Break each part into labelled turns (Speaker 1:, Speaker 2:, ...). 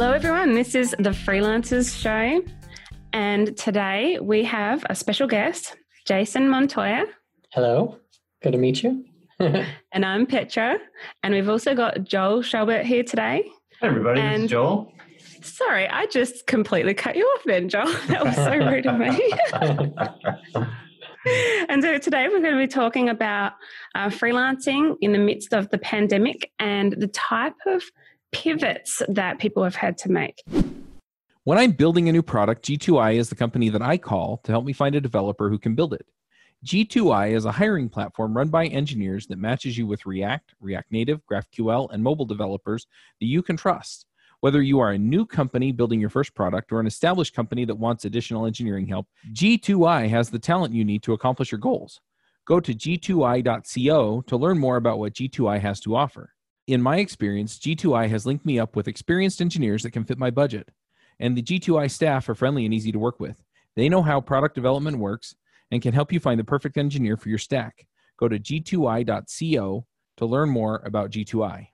Speaker 1: Hello, everyone. This is the Freelancers Show. And today we have a special guest, Jason Montoya.
Speaker 2: Hello. Good to meet you.
Speaker 1: and I'm Petra. And we've also got Joel Schaubert here today.
Speaker 3: Hi, everybody. And this is Joel.
Speaker 1: Sorry, I just completely cut you off then, Joel. That was so rude of me. and so today we're going to be talking about uh, freelancing in the midst of the pandemic and the type of pivots that people have had to make.
Speaker 4: When I'm building a new product, G2I is the company that I call to help me find a developer who can build it. G2I is a hiring platform run by engineers that matches you with React, React Native, GraphQL, and mobile developers that you can trust. Whether you are a new company building your first product or an established company that wants additional engineering help, G2I has the talent you need to accomplish your goals. Go to g2i.co to learn more about what G2I has to offer. In my experience, G2I has linked me up with experienced engineers that can fit my budget. And the G2I staff are friendly and easy to work with. They know how product development works and can help you find the perfect engineer for your stack. Go to g2i.co to learn more about G2I.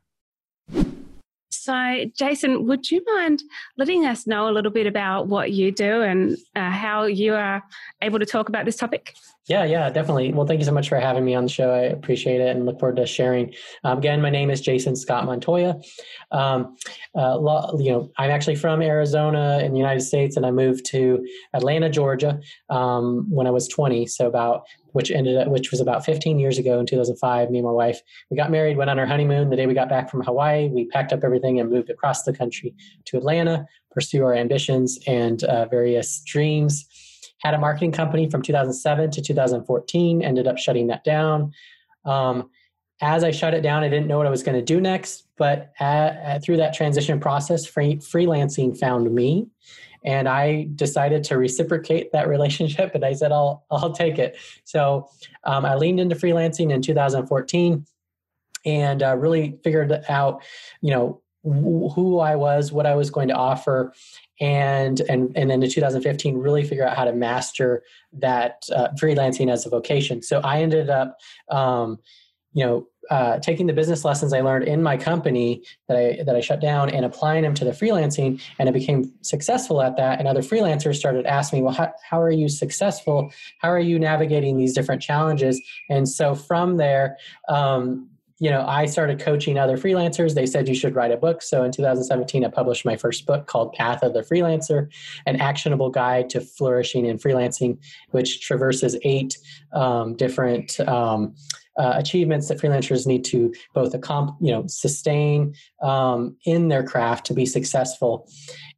Speaker 1: So, Jason, would you mind letting us know a little bit about what you do and uh, how you are able to talk about this topic?
Speaker 2: Yeah, yeah, definitely. Well, thank you so much for having me on the show. I appreciate it and look forward to sharing. Um, again, my name is Jason Scott Montoya. Um, uh, you know, I'm actually from Arizona in the United States, and I moved to Atlanta, Georgia, um, when I was 20. So about which ended up, which was about 15 years ago in 2005. Me and my wife, we got married, went on our honeymoon. The day we got back from Hawaii, we packed up everything and moved across the country to Atlanta, pursue our ambitions and uh, various dreams had a marketing company from 2007 to 2014 ended up shutting that down um, as i shut it down i didn't know what i was going to do next but at, at, through that transition process free, freelancing found me and i decided to reciprocate that relationship and i said i'll, I'll take it so um, i leaned into freelancing in 2014 and uh, really figured out you know who I was, what I was going to offer, and and and then in 2015 really figure out how to master that uh, freelancing as a vocation. So I ended up, um, you know, uh, taking the business lessons I learned in my company that I that I shut down and applying them to the freelancing, and I became successful at that. And other freelancers started asking me, "Well, how, how are you successful? How are you navigating these different challenges?" And so from there, um, you know, I started coaching other freelancers. They said you should write a book. So in 2017, I published my first book called Path of the Freelancer, an actionable guide to flourishing in freelancing, which traverses eight um, different um, uh, achievements that freelancers need to both accomplish, you know, sustain um, in their craft to be successful.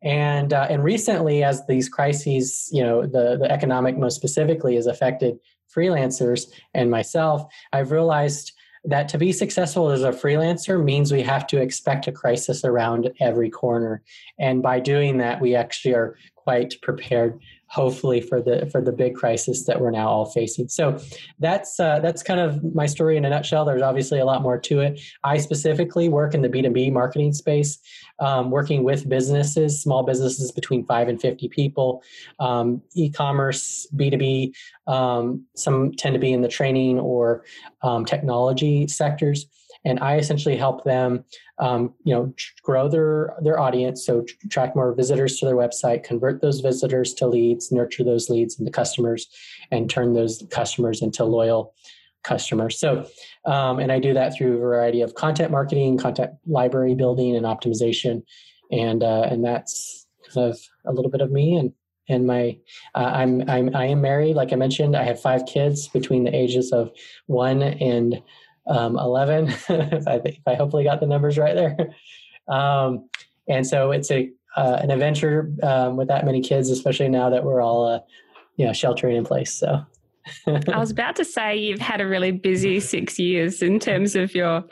Speaker 2: And uh, and recently, as these crises, you know, the the economic most specifically has affected freelancers and myself, I've realized that to be successful as a freelancer means we have to expect a crisis around every corner. And by doing that, we actually are quite prepared hopefully for the for the big crisis that we're now all facing. So that's uh, that's kind of my story in a nutshell. There's obviously a lot more to it. I specifically work in the b2b marketing space um, working with businesses small businesses between 5 and 50 people. Um, e-commerce b2b um, some tend to be in the training or um, technology sectors and I essentially help them, um, you know, grow their their audience, so track more visitors to their website, convert those visitors to leads, nurture those leads into customers, and turn those customers into loyal customers. So, um, and I do that through a variety of content marketing, content library building, and optimization, and uh, and that's kind of a little bit of me and and my uh, I'm I'm I am married. Like I mentioned, I have five kids between the ages of one and um, 11. if, I, I hopefully got the numbers right there. Um, and so it's a uh, an adventure um, with that many kids, especially now that we're all uh, you know sheltering in place. So.
Speaker 1: I was about to say you've had a really busy six years in terms of your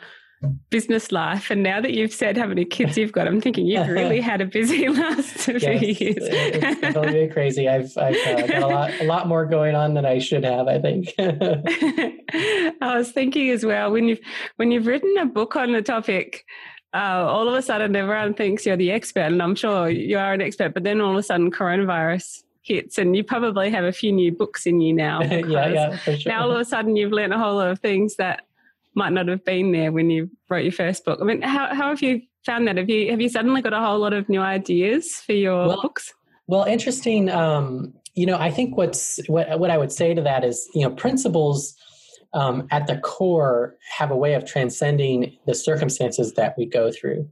Speaker 1: business life. And now that you've said how many kids you've got, I'm thinking you've really had a busy last few yes, years.
Speaker 2: it's definitely crazy. I've, I've uh, got a lot, a lot more going on than I should have, I think.
Speaker 1: I was thinking as well, when you've, when you've written a book on the topic, uh, all of a sudden everyone thinks you're the expert, and I'm sure you are an expert, but then all of a sudden coronavirus hits and you probably have a few new books in you now.
Speaker 2: yeah, yeah, sure.
Speaker 1: Now all of a sudden you've learned a whole lot of things that might not have been there when you wrote your first book. I mean, how, how have you found that? Have you have you suddenly got a whole lot of new ideas for your
Speaker 2: well,
Speaker 1: books?
Speaker 2: Well, interesting. Um, you know, I think what's what what I would say to that is, you know, principles um, at the core have a way of transcending the circumstances that we go through.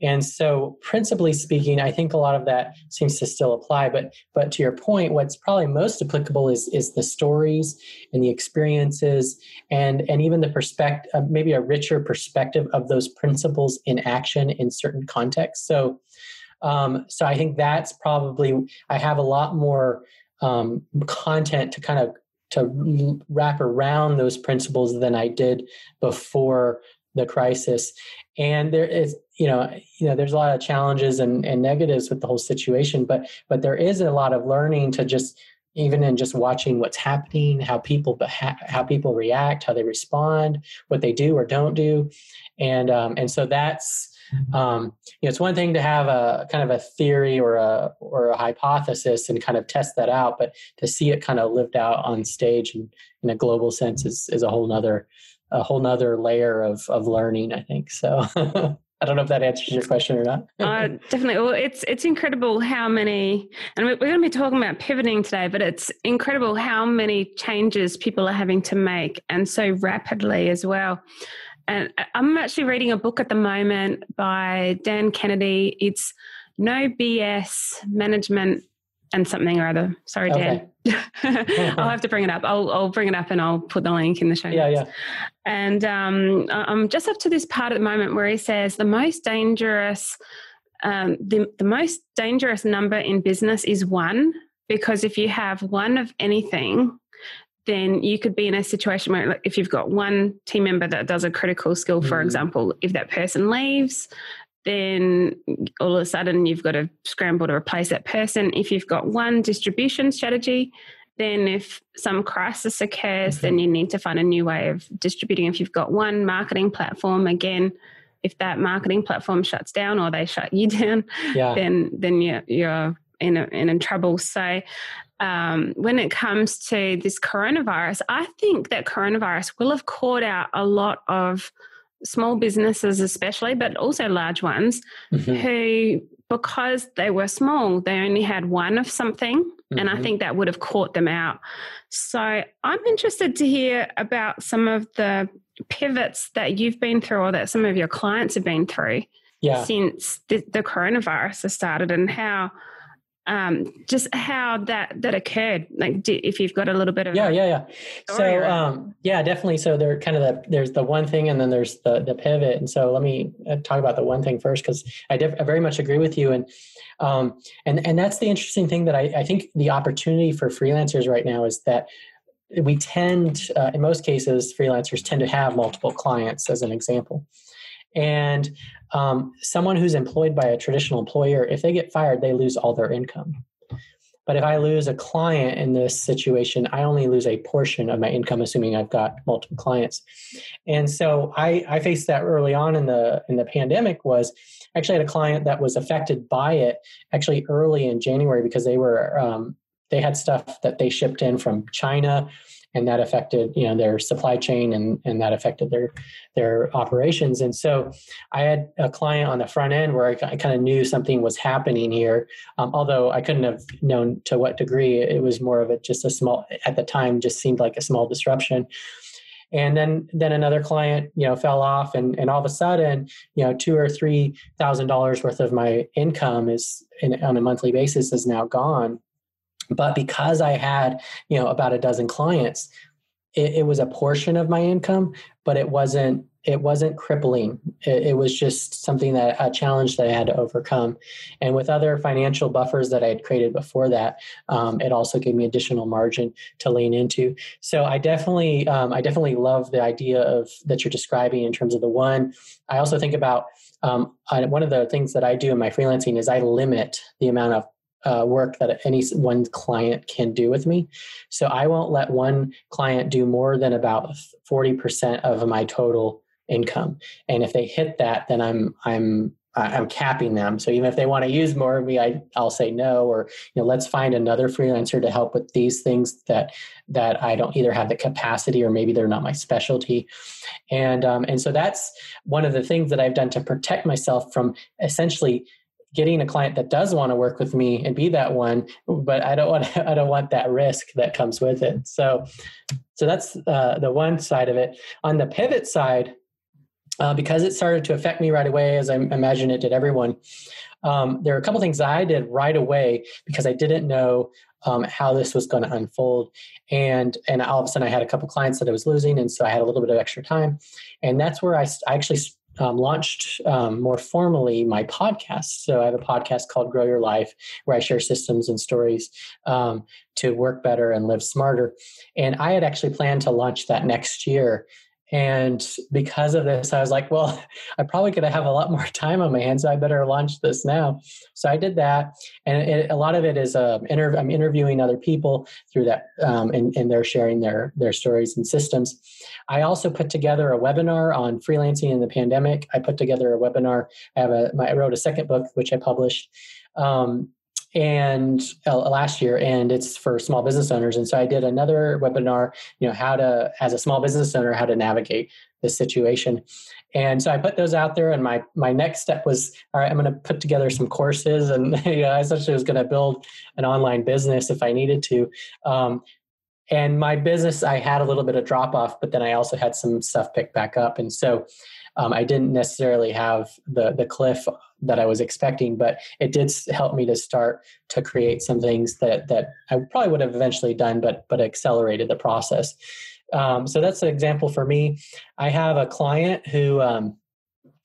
Speaker 2: And so, principally speaking, I think a lot of that seems to still apply. But but to your point, what's probably most applicable is is the stories and the experiences and and even the perspective, uh, maybe a richer perspective of those principles in action in certain contexts. So, um, so I think that's probably I have a lot more um, content to kind of to wrap around those principles than I did before the crisis. And there is, you know, you know, there's a lot of challenges and, and negatives with the whole situation, but but there is a lot of learning to just even in just watching what's happening, how people how people react, how they respond, what they do or don't do, and um, and so that's um, you know, it's one thing to have a kind of a theory or a or a hypothesis and kind of test that out, but to see it kind of lived out on stage and in a global sense is is a whole nother a whole nother layer of of learning. I think so. I don't know if that answers your question or not.
Speaker 1: uh, definitely. Well, it's it's incredible how many, and we're, we're going to be talking about pivoting today, but it's incredible how many changes people are having to make, and so rapidly as well and I'm actually reading a book at the moment by Dan Kennedy. It's No BS Management and something or other. Sorry, Dan. Okay. I'll have to bring it up. I'll, I'll bring it up and I'll put the link in the show.
Speaker 2: Yeah, yeah.
Speaker 1: And um, I'm just up to this part at the moment where he says the most dangerous, um, the, the most dangerous number in business is one because if you have one of anything, then you could be in a situation where like, if you've got one team member that does a critical skill for mm. example if that person leaves then all of a sudden you've got to scramble to replace that person if you've got one distribution strategy then if some crisis occurs mm-hmm. then you need to find a new way of distributing if you've got one marketing platform again if that marketing platform shuts down or they shut you down yeah. then then you're, you're in a, in a trouble so um, when it comes to this coronavirus, I think that coronavirus will have caught out a lot of small businesses, especially, but also large ones, mm-hmm. who, because they were small, they only had one of something. Mm-hmm. And I mm-hmm. think that would have caught them out. So I'm interested to hear about some of the pivots that you've been through or that some of your clients have been through yeah. since the, the coronavirus has started and how um, just how that that occurred. Like do, if you've got a little bit of
Speaker 2: yeah yeah yeah. so um, yeah definitely. So there kind of the there's the one thing and then there's the the pivot. And so let me uh, talk about the one thing first because I, def- I very much agree with you. And um, and and that's the interesting thing that I, I think the opportunity for freelancers right now is that we tend uh, in most cases freelancers tend to have multiple clients as an example. And um, someone who's employed by a traditional employer, if they get fired, they lose all their income. But if I lose a client in this situation, I only lose a portion of my income, assuming I've got multiple clients. And so I, I faced that early on in the in the pandemic. Was actually had a client that was affected by it actually early in January because they were um, they had stuff that they shipped in from China and that affected you know their supply chain and and that affected their their operations. And so i had a client on the front end where i, I kind of knew something was happening here um, although i couldn't have known to what degree. It was more of a just a small at the time just seemed like a small disruption. And then then another client you know fell off and and all of a sudden you know two or three thousand dollars worth of my income is in, on a monthly basis is now gone but because I had, you know, about a dozen clients, it, it was a portion of my income, but it wasn't it wasn't crippling. It, it, was just something that a challenge that I had to overcome. And with other financial buffers that I had created before that, um, it also gave me additional margin to lean into. So I definitely, um, I definitely love the idea of that you're describing in terms of the one. I also think about um, one of the things that I do in my freelancing is I limit the amount of uh, work that any one client can do with me. So I won't let one client do more than about 40% of my total income. And if they hit that, then I'm I'm I'm capping them. So even if they want to use more of me, I, I'll say no, or you know, let's find another freelancer to help with these things that that I don't either have the capacity or maybe they're not my specialty. And um, and so that's one of the things that I've done to protect myself from essentially getting a client that does want to work with me and be that one but i don't want i don't want that risk that comes with it. So so that's uh, the one side of it. On the pivot side uh, because it started to affect me right away, as I imagine it did everyone. Um, there are a couple things I did right away because I didn't know um, how this was going to unfold, and and all of a sudden I had a couple clients that I was losing, and so I had a little bit of extra time, and that's where I, I actually um, launched um, more formally my podcast. So I have a podcast called Grow Your Life, where I share systems and stories um, to work better and live smarter. And I had actually planned to launch that next year. And because of this, I was like, well, I'm probably going to have a lot more time on my hands, so I better launch this now. So I did that. And it, a lot of it is uh, inter- I'm interviewing other people through that, um, and, and they're sharing their, their stories and systems. I also put together a webinar on freelancing in the pandemic. I put together a webinar. I, have a, my, I wrote a second book, which I published. Um, and uh, last year and it's for small business owners. And so i did another webinar you know how to as a small business owner how to navigate this situation. And so i put those out there and my my next step was all right i'm going to put together some courses and you know i essentially was going to build an online business if i needed to. Um, and my business i had a little bit of drop off but then i also had some stuff picked back up. And so um, I didn't necessarily have the the cliff that I was expecting, but it did help me to start to create some things that that I probably would have eventually done, but but accelerated the process. Um, so that's an example for me. I have a client who. Um,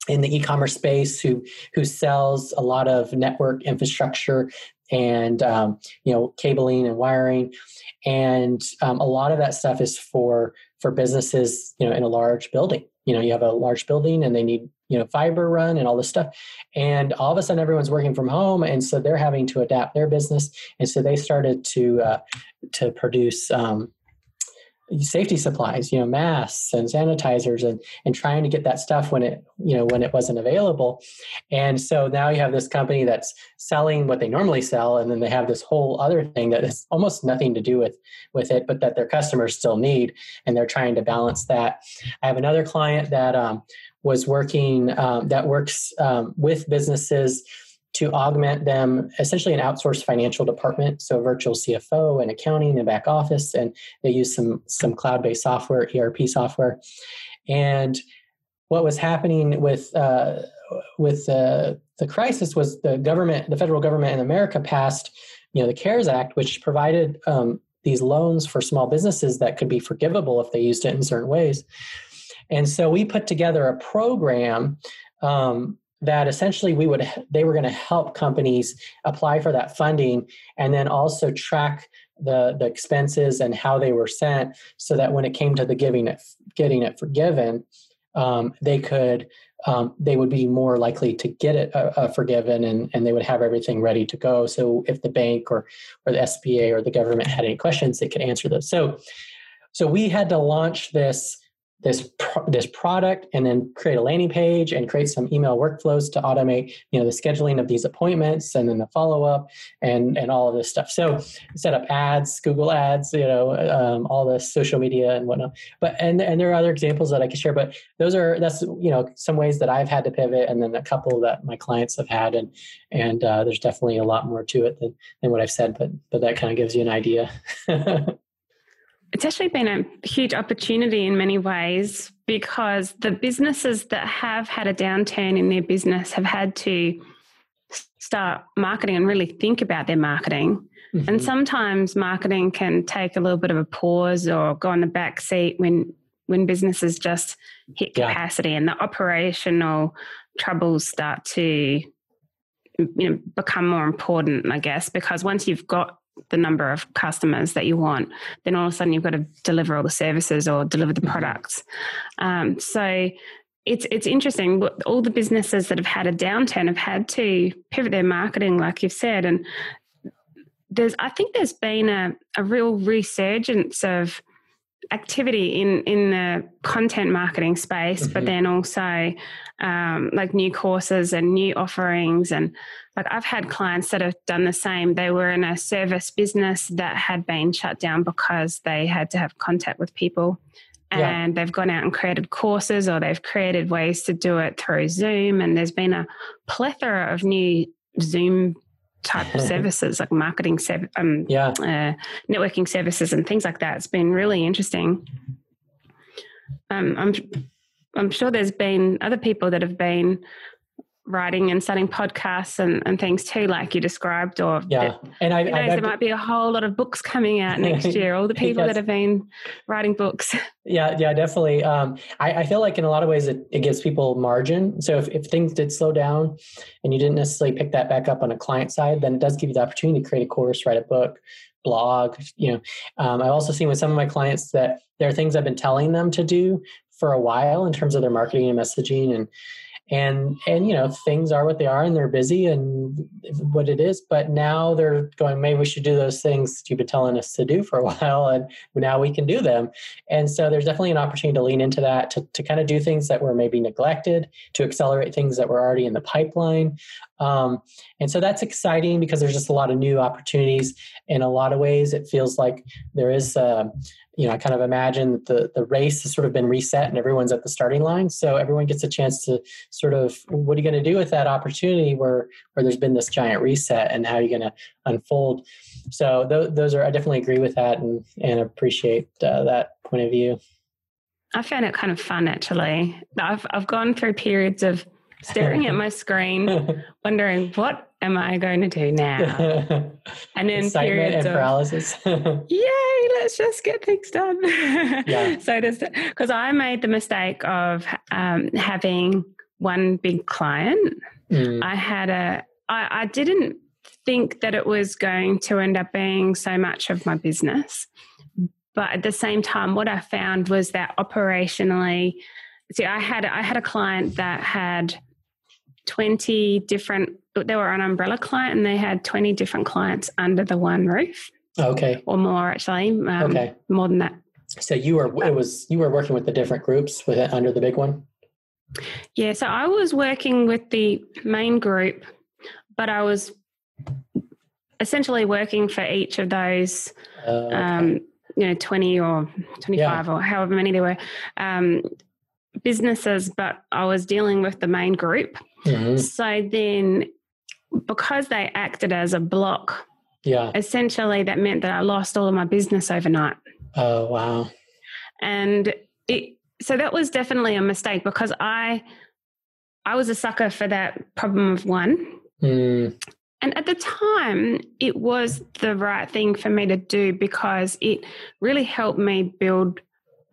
Speaker 2: in the e-commerce space who who sells a lot of network infrastructure and um, you know cabling and wiring and um, a lot of that stuff is for for businesses you know in a large building you know you have a large building and they need you know fiber run and all this stuff and all of a sudden everyone's working from home and so they're having to adapt their business and so they started to uh, to produce um, safety supplies, you know, masks and sanitizers and and trying to get that stuff when it, you know, when it wasn't available. And so now you have this company that's selling what they normally sell and then they have this whole other thing that has almost nothing to do with with it but that their customers still need and they're trying to balance that. I have another client that um, was working um, that works um, with businesses to augment them essentially an outsourced financial department so virtual cfo and accounting and back office and they use some some cloud-based software erp software. And what was happening with uh, with uh, the crisis was the government the federal government in america passed you know the cares act which provided um, these loans for small businesses that could be forgivable if they used it in certain ways and so we put together a program um, that essentially we would they were going to help companies apply for that funding and then also track the the expenses and how they were sent so that when it came to the giving it getting it forgiven um, they could um, they would be more likely to get it uh, uh, forgiven and, and they would have everything ready to go. So if the bank or or the sba or the government had any questions they could answer those. So so we had to launch this this pro- this product and then create a landing page and create some email workflows to automate you know the scheduling of these appointments and then the follow up and and all of this stuff. So set up ads google ads you know um, all the social media and whatnot. But and and there are other examples that i could share but those are that's you know some ways that i've had to pivot and then a couple that my clients have had and and uh, there's definitely a lot more to it than, than what i've said but but that kind of gives you an idea
Speaker 1: It's actually been a huge opportunity in many ways because the businesses that have had a downturn in their business have had to start marketing and really think about their marketing. Mm-hmm. And sometimes marketing can take a little bit of a pause or go on the back seat when when businesses just hit capacity yeah. and the operational troubles start to you know become more important, I guess, because once you've got the number of customers that you want, then all of a sudden you've got to deliver all the services or deliver the mm-hmm. products. Um, so it's it's interesting. All the businesses that have had a downturn have had to pivot their marketing, like you've said, and there's I think there's been a, a real resurgence of activity in in the content marketing space, mm-hmm. but then also um, like new courses and new offerings. And like I've had clients that have done the same. They were in a service business that had been shut down because they had to have contact with people. And yeah. they've gone out and created courses or they've created ways to do it through Zoom. And there's been a plethora of new Zoom type services like marketing, um, yeah. Uh, networking services and things like that. It's been really interesting. Um, I'm I'm sure there's been other people that have been writing and starting podcasts and, and things too, like you described. Or
Speaker 2: yeah, and I,
Speaker 1: knows, there might be a whole lot of books coming out next year. All the people yes. that have been writing books.
Speaker 2: Yeah, yeah, definitely. Um, I, I, feel like in a lot of ways it, it gives people margin. So if, if things did slow down and you didn't necessarily pick that back up on a client side, then it does give you the opportunity to create a course, write a book, blog. You know, um, I've also seen with some of my clients that there are things I've been telling them to do for a while in terms of their marketing and messaging and and and you know things are what they are and they're busy and what it is but now they're going maybe we should do those things that you've been telling us to do for a while and now we can do them. And so there's definitely an opportunity to lean into that to, to kind of do things that were maybe neglected to accelerate things that were already in the pipeline. Um, and so that's exciting because there's just a lot of new opportunities. In a lot of ways it feels like there is uh, you know, I kind of imagine that the, the race has sort of been reset and everyone's at the starting line. So everyone gets a chance to sort of, what are you going to do with that opportunity where, where there's been this giant reset and how are you going to unfold? So th- those are, I definitely agree with that and, and appreciate uh, that point of view.
Speaker 1: I found it kind of fun actually. I've, I've gone through periods of staring at my screen, wondering what am I going to do now?
Speaker 2: And then periods and of paralysis.
Speaker 1: yay, let's just get things done. yeah. So does because I made the mistake of um, having one big client. Mm. I had a I, I didn't think that it was going to end up being so much of my business. But at the same time, what I found was that operationally, see, I had I had a client that had 20 different they were an umbrella client and they had 20 different clients under the one roof.
Speaker 2: Okay.
Speaker 1: Or more actually um, okay. more than that.
Speaker 2: So you were it was you were working with the different groups with it under the big one?
Speaker 1: Yeah so i was working with the main group but i was essentially working for each of those uh, okay. um, you know 20 or 25 yeah. or however many there were um, businesses but i was dealing with the main group Mm-hmm. So then, because they acted as a block,
Speaker 2: yeah,
Speaker 1: essentially that meant that I lost all of my business overnight.
Speaker 2: Oh wow!
Speaker 1: And it so that was definitely a mistake because I I was a sucker for that problem of one. Mm. And at the time, it was the right thing for me to do because it really helped me build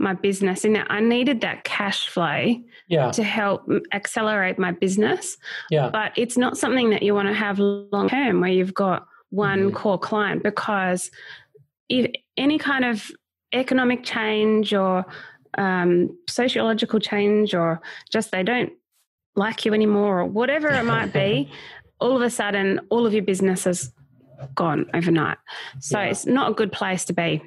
Speaker 1: my business and I needed that cash flow
Speaker 2: yeah.
Speaker 1: to help accelerate my business.
Speaker 2: Yeah.
Speaker 1: But it's not something that you want to have long term where you've got one mm-hmm. core client because if any kind of economic change or um, sociological change or just they don't like you anymore or whatever it might be, all of a sudden all of your business is gone overnight. So yeah. it's not a good place to be.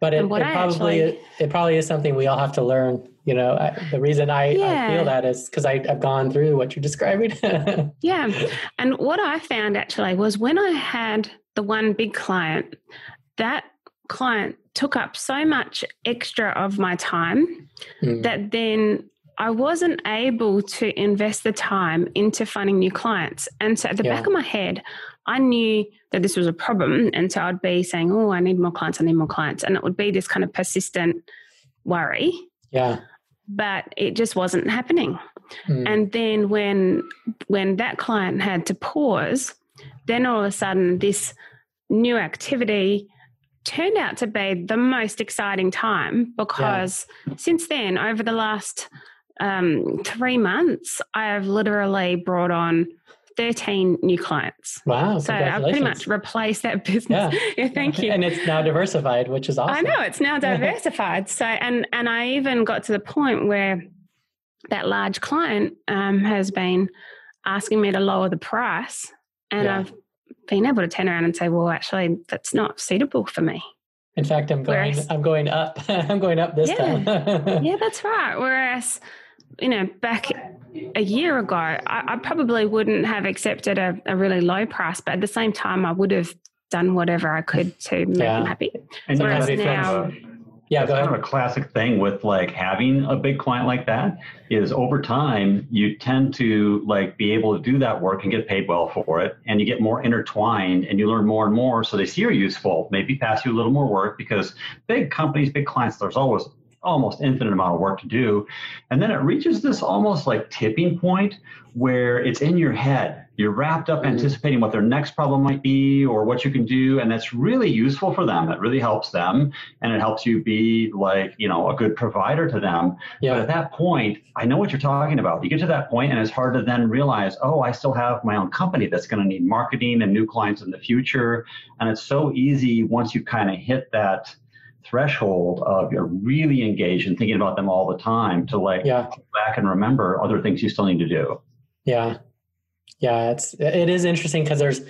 Speaker 2: But it, it probably actually, it probably is something we all have to learn. You know, I, the reason I, yeah. I feel that is because I've gone through what you're describing.
Speaker 1: yeah, and what I found actually was when I had the one big client, that client took up so much extra of my time mm. that then I wasn't able to invest the time into finding new clients. And so at the yeah. back of my head, I knew that this was a problem. And so I'd be saying, Oh, I need more clients, I need more clients. And it would be this kind of persistent worry.
Speaker 2: Yeah.
Speaker 1: But it just wasn't happening. Mm. And then when when that client had to pause, then all of a sudden this new activity turned out to be the most exciting time because yeah. since then, over the last um, three months, I have literally brought on 13 new clients.
Speaker 2: Wow.
Speaker 1: So I've pretty much replaced that business. Yeah. yeah. thank you.
Speaker 2: And it's now diversified, which is awesome.
Speaker 1: I know it's now diversified. so and and I even got to the point where that large client um, has been asking me to lower the price and yeah. I've been able to turn around and say, well, actually, that's not suitable for me.
Speaker 2: In fact, I'm going. Whereas, I'm going up. I'm going up this
Speaker 1: yeah,
Speaker 2: time.
Speaker 1: yeah, that's right. Whereas, you know, back a year ago, I, I probably wouldn't have accepted a, a, really low price, but at the same time, I would have done whatever I could to make yeah. them happy.
Speaker 3: And Whereas now, yeah, go ahead. Kind of a classic thing with like having a big client like that is over time you tend to like be able to do that work and get paid well for it, and you get more intertwined and you learn more and more. So they see you're useful, maybe pass you a little more work because big companies, big clients, there's always almost infinite amount of work to do. And then it reaches this almost like tipping point where it's in your head. You're wrapped up mm-hmm. anticipating what their next problem might be or what you can do. And that's really useful for them. It really helps them. And it helps you be like, you know, a good provider to them. Yeah. But at that point, I know what you're talking about. You get to that point and it's hard to then realize, oh, I still have my own company that's going to need marketing and new clients in the future. And it's so easy once you kind of hit that threshold of you're really engaged and thinking about them all the time to like yeah. back and remember other things you still need to do.
Speaker 2: Yeah. Yeah, it's it is interesting because there's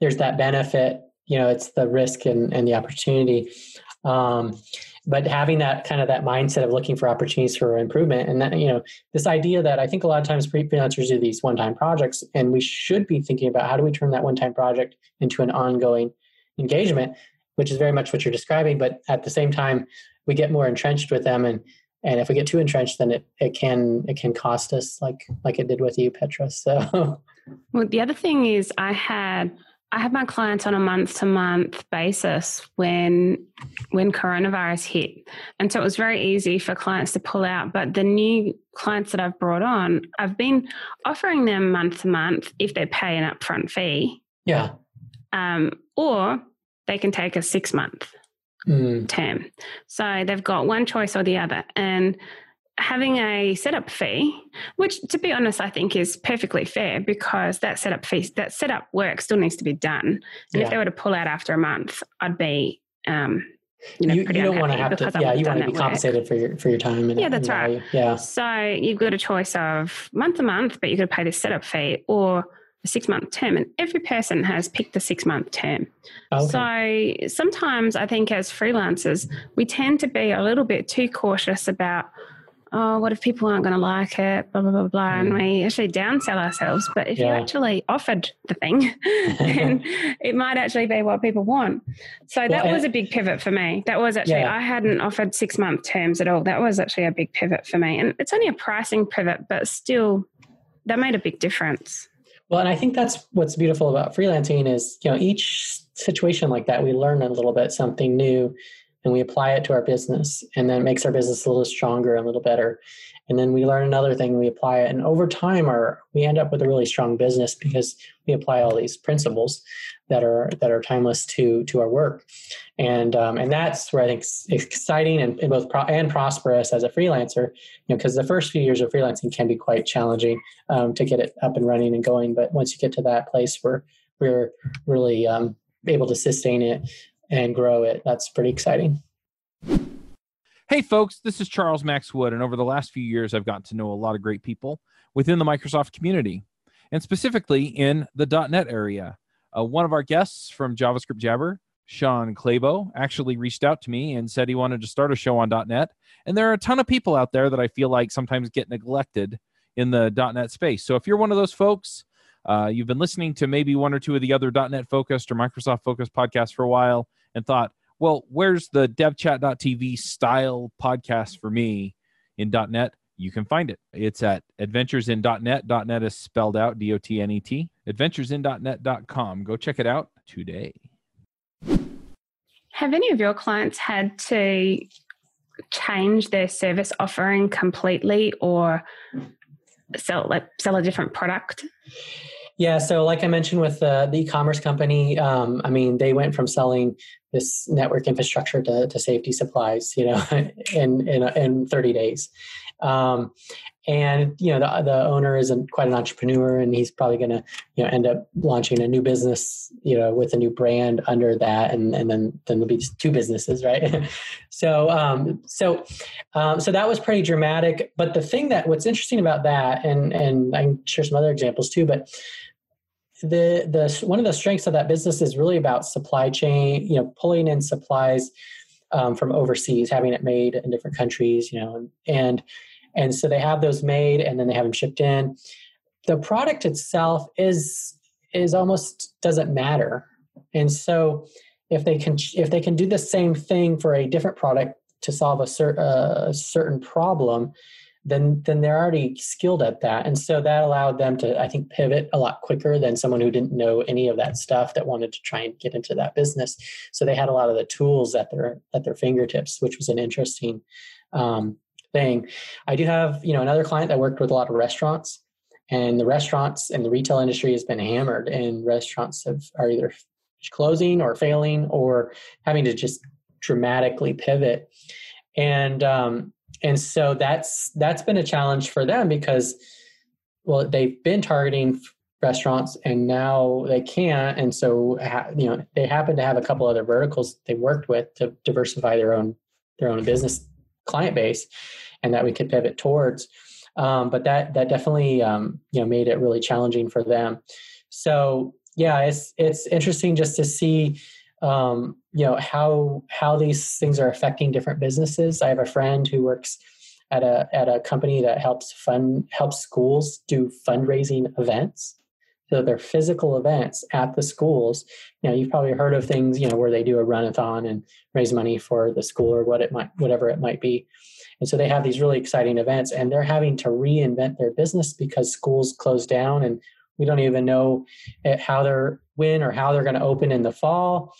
Speaker 2: there's that benefit, you know, it's the risk and, and the opportunity. Um, but having that kind of that mindset of looking for opportunities for improvement and that you know this idea that i think a lot of times freelancers do these one-time projects and we should be thinking about how do we turn that one-time project into an ongoing engagement which is very much what you're describing. But at the same time, we get more entrenched with them, and and if we get too entrenched, then it, it can it can cost us like like it did with you, Petra. So,
Speaker 1: well, the other thing is, I had I had my clients on a month to month basis when when coronavirus hit, and so it was very easy for clients to pull out. But the new clients that I've brought on, I've been offering them month to month if they pay an upfront fee.
Speaker 2: Yeah.
Speaker 1: Um, or they can take a six month mm. term. So they've got one choice or the other. And having a setup fee, which to be honest, I think is perfectly fair because that setup fee, that setup work still needs to be done. And yeah. if they were to pull out after a month, I'd be, um, you know,
Speaker 2: you, you don't want to have to, yeah, you want to be compensated
Speaker 1: work.
Speaker 2: for your for your time.
Speaker 1: And, yeah, that's and right. Yeah. So you've got a choice of month to month, but you to pay the setup fee, or a six month term, and every person has picked the six month term. Okay. So sometimes I think as freelancers, we tend to be a little bit too cautious about, oh, what if people aren't going to like it, blah, blah, blah, blah. Mm. And we actually downsell ourselves. But if yeah. you actually offered the thing, then it might actually be what people want. So that was a big pivot for me. That was actually, yeah. I hadn't offered six month terms at all. That was actually a big pivot for me. And it's only a pricing pivot, but still, that made a big difference.
Speaker 2: Well, and I think that's what's beautiful about freelancing is, you know, each situation like that, we learn a little bit something new and we apply it to our business and then it makes our business a little stronger, a little better. And then we learn another thing, we apply it. And over time our we end up with a really strong business because we apply all these principles that are that are timeless to to our work. And um, and that's where I think it's exciting and, and both pro- and prosperous as a freelancer, you know, because the first few years of freelancing can be quite challenging um, to get it up and running and going. But once you get to that place where we're really um, able to sustain it and grow it, that's pretty exciting.
Speaker 4: Hey, folks, this is Charles Max Wood, and over the last few years, I've gotten to know a lot of great people within the Microsoft community, and specifically in the .NET area. Uh, one of our guests from JavaScript Jabber, Shawn Clabough, actually reached out to me and said he wanted to start a show on .NET. And there are a ton of people out there that I feel like sometimes get neglected in the .NET space. So if you're one of those folks, uh, you've been listening to maybe one or two of the other .NET focused or Microsoft focused podcasts for a while and thought, well, where's the devchat.tv style podcast for me in .NET? You can find it. It's at adventuresin.net. .NET is spelled out D-O-T-N-E-T. Adventuresindotnet.com. Go check it out today.
Speaker 1: Have any of your clients had to change their service offering completely or sell like sell a different product?
Speaker 2: Yeah, so like I mentioned with uh, the e-commerce company, um, I mean, they went from selling this network infrastructure to, to safety supplies, you know, in in, in 30 days. Um, and you know the, the owner is a, quite an entrepreneur and he's probably going to you know end up launching a new business you know with a new brand under that and, and then then there'll be two businesses right so um, so um, so that was pretty dramatic but the thing that what's interesting about that and and i'm sure some other examples too but the the one of the strengths of that business is really about supply chain. You know, pulling in supplies um, from overseas, having it made in different countries. You know, and and so they have those made, and then they have them shipped in. The product itself is is almost doesn't matter, and so if they can if they can do the same thing for a different product to solve a, cer- uh, a certain problem then then they're already skilled at that. And so that allowed them to i think pivot a lot quicker than someone who didn't know any of that stuff that wanted to try and get into that business. So they had a lot of the tools at their at their fingertips which was an interesting um, thing. I do have you know another client that worked with a lot of restaurants and the restaurants and the retail industry has been hammered and restaurants have are either closing or failing or having to just dramatically pivot. And um, and so that's that's been a challenge for them because well they've been targeting restaurants and now they can't. And so you know they happen to have a couple other verticals they worked with to diversify their own their own business client base and that we could pivot towards. Um, but that that definitely um, you know made it really challenging for them. So yeah it's it's interesting just to see um, you know how how these things are affecting different businesses. I have a friend who works at a at a company that helps fund helps schools do fundraising events. So they're physical events at the schools. You know, you've probably heard of things, you know, where they do a runathon and raise money for the school or what it might whatever it might be. And so they have these really exciting events and they're having to reinvent their business because schools close down and we don't even know eh, how they're when or how they're going to open in the fall.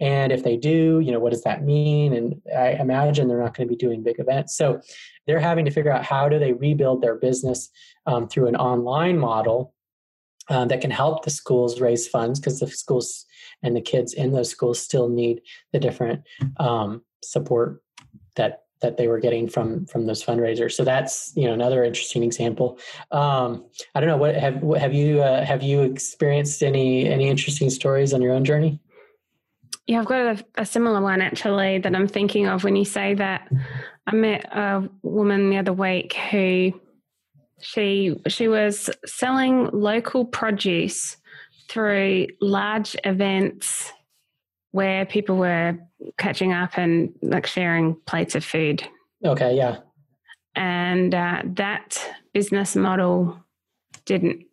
Speaker 2: And if they do, you know, what does that mean? And I imagine they're not going to be doing big events. So they're having to figure out how do they rebuild their business um, through an online model um, that can help the schools raise funds because the schools and the kids in those schools still need the different um, support that that they were getting from from those fundraisers. So that's you know another interesting example. Um, I don't know what have what, have you uh, have you experienced any any interesting stories on your own journey?
Speaker 1: Yeah, I've got a, a, similar one actually that I'm thinking of when you say that. I met a woman the other week who she she was selling local produce through large events where people were catching up and like sharing plates of food.
Speaker 2: Okay, yeah.
Speaker 1: And uh, that business model didn't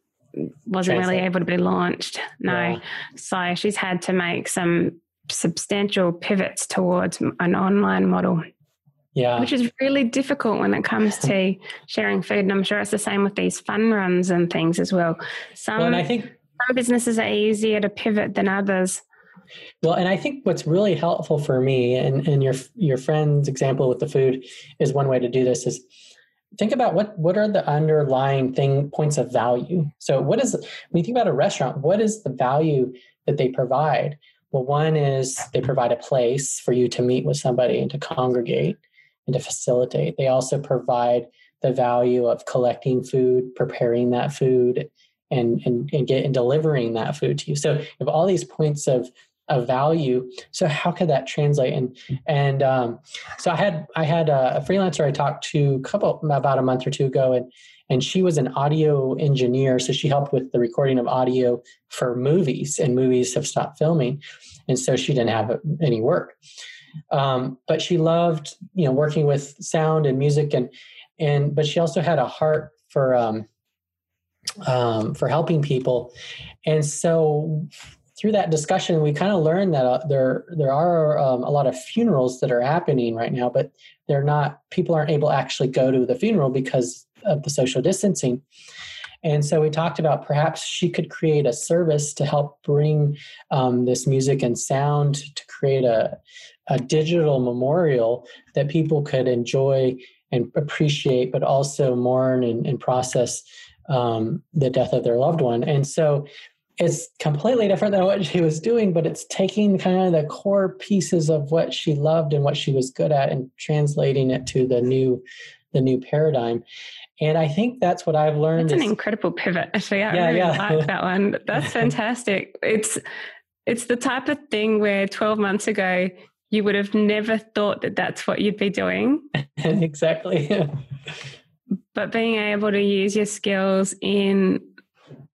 Speaker 1: wasn't Translate. really able to be launched. No. Yeah. So she's had to make some substantial pivots towards an online model.
Speaker 2: Yeah.
Speaker 1: Which is really difficult when it comes to sharing food. And I'm sure it's the same with these fun runs and things as well. Some, well, I think some businesses are easier to pivot than others.
Speaker 2: Well, and I think what's really helpful for me, and, and your your friend's example with the food is one way to do this is think about what what are the underlying thing points of value. So what is when you think about a restaurant, what is the value that they provide? Well, one is they provide a place for you to meet with somebody and to congregate and to facilitate. They also provide the value of collecting food, preparing that food, and and, and get and delivering that food to you. So have all these points of of value. So how could that translate? And and um, so I had I had a, freelancer I talked to a couple about a month or two ago, and and she was an audio engineer, so she helped with the recording of audio for movies, and movies have stopped filming, and so she didn't have any work. Um, but she loved you know working with sound and music, and and but she also had a heart for um, um, for helping people, and so through that discussion, we kind of learned that uh, there there are um, a lot of funerals that are happening right now, but they're not. People aren't able to actually go to the funeral because of the social distancing. And so we talked about perhaps she could create a service to help bring um, this music and sound to create a, a digital memorial that people could enjoy and appreciate, but also mourn and, and process um, the death of their loved one. And so it's completely different than what she was doing, but it's taking kind of the core pieces of what she loved and what she was good at and translating it to the new the new paradigm. And I think that's what I've learned.
Speaker 1: It's an incredible pivot. Actually, I yeah, really yeah. like that one. That's fantastic. It's it's the type of thing where 12 months ago you would have never thought that that's what you'd be doing.
Speaker 2: exactly.
Speaker 1: but being able to use your skills in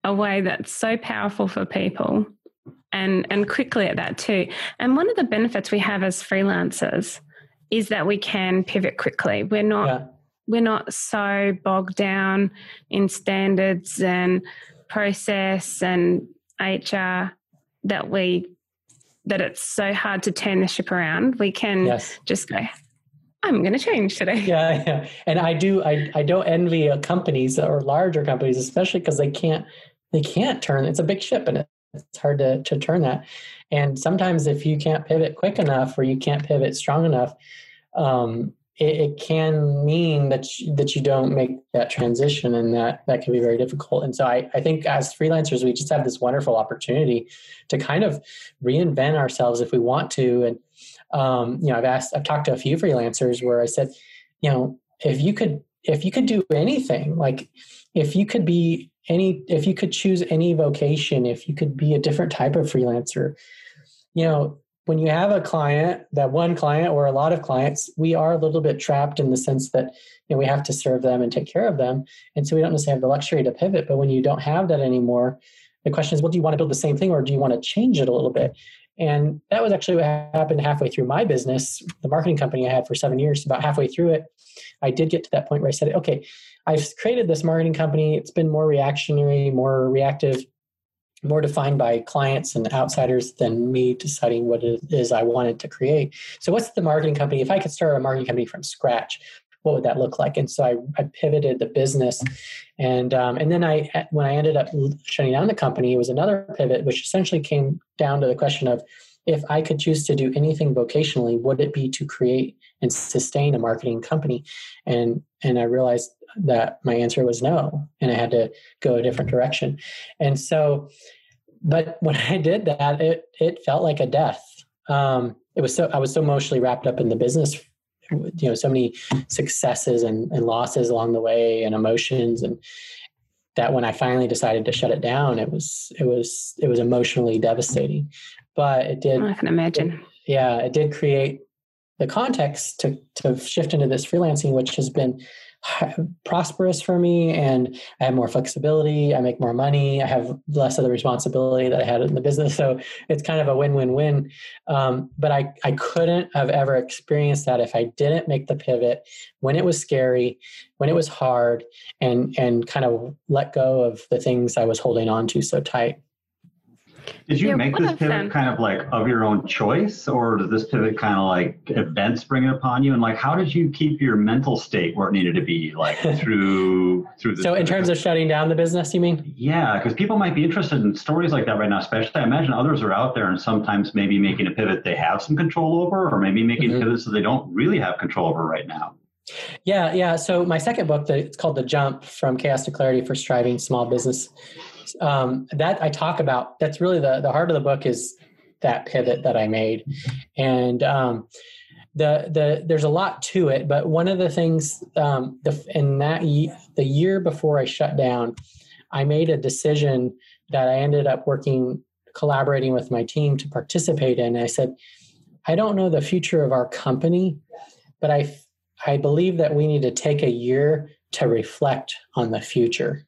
Speaker 1: a way that's so powerful for people and and quickly at that too. And one of the benefits we have as freelancers is that we can pivot quickly. We're not yeah. we're not so bogged down in standards and process and HR that we that it's so hard to turn the ship around. We can yes. just go, I'm going to change today.
Speaker 2: Yeah, yeah. And I do. I I don't envy uh, companies or larger companies, especially because they can't they can't turn. It's a big ship, and it's hard to to turn that. And sometimes, if you can't pivot quick enough, or you can't pivot strong enough, um, it, it, can mean that you, that you don't make that transition, and that that can be very difficult. And so, I I think as freelancers, we just have this wonderful opportunity to kind of reinvent ourselves if we want to, and um, you know, I've asked, I've talked to a few freelancers where I said, you know, if you could, if you could do anything, like if you could be any, if you could choose any vocation, if you could be a different type of freelancer, you know, when you have a client, that one client or a lot of clients, we are a little bit trapped in the sense that you know, we have to serve them and take care of them. And so we don't necessarily have the luxury to pivot. But when you don't have that anymore, the question is, well, do you want to build the same thing or do you want to change it a little bit? And that was actually what happened halfway through my business, the marketing company I had for seven years. About halfway through it, I did get to that point where I said, okay, I've created this marketing company. It's been more reactionary, more reactive, more defined by clients and outsiders than me deciding what it is I wanted to create. So, what's the marketing company? If I could start a marketing company from scratch, what would that look like? And so I, I pivoted the business, and um, and then I when I ended up shutting down the company, it was another pivot, which essentially came down to the question of if I could choose to do anything vocationally, would it be to create and sustain a marketing company? And and I realized that my answer was no, and I had to go a different direction. And so, but when I did that, it it felt like a death. Um, it was so I was so emotionally wrapped up in the business you know so many successes and, and losses along the way and emotions and that when I finally decided to shut it down, it was it was it was emotionally devastating. But it did.
Speaker 1: I can imagine.
Speaker 2: It, yeah, it did create the context to to shift into this freelancing, which has been prosperous for me and I have more flexibility. I make more money. I have less of the responsibility that I had in the business. So it's kind of a win win win. Um, but I, I couldn't have ever experienced that if I didn't make the pivot when it was scary, when it was hard, and, and kind of let go of the things I was holding on to so tight.
Speaker 3: Did you yeah, make this pivot kind of like of your own choice, or does this pivot kind of like events bring it upon you? And like, how did you keep your mental state where it needed to be, like through through?
Speaker 2: The so, in terms of shutting down the business, you mean?
Speaker 3: Yeah, because people might be interested in stories like that right now. Especially, I imagine others are out there and sometimes maybe making a pivot they have some control over, or maybe making mm-hmm. pivots that they don't really have control over right now.
Speaker 2: Yeah, yeah. So my second book, that it's called The Jump: From Chaos to Clarity for Striving Small Business um, that I talk about. That's really the the heart of the book is that pivot that I made, and um, the the there's a lot to it. But one of the things um, the in that the year before I shut down, I made a decision that I ended up working collaborating with my team to participate in. I said, I don't know the future of our company, but I I believe that we need to take a year to reflect on the future.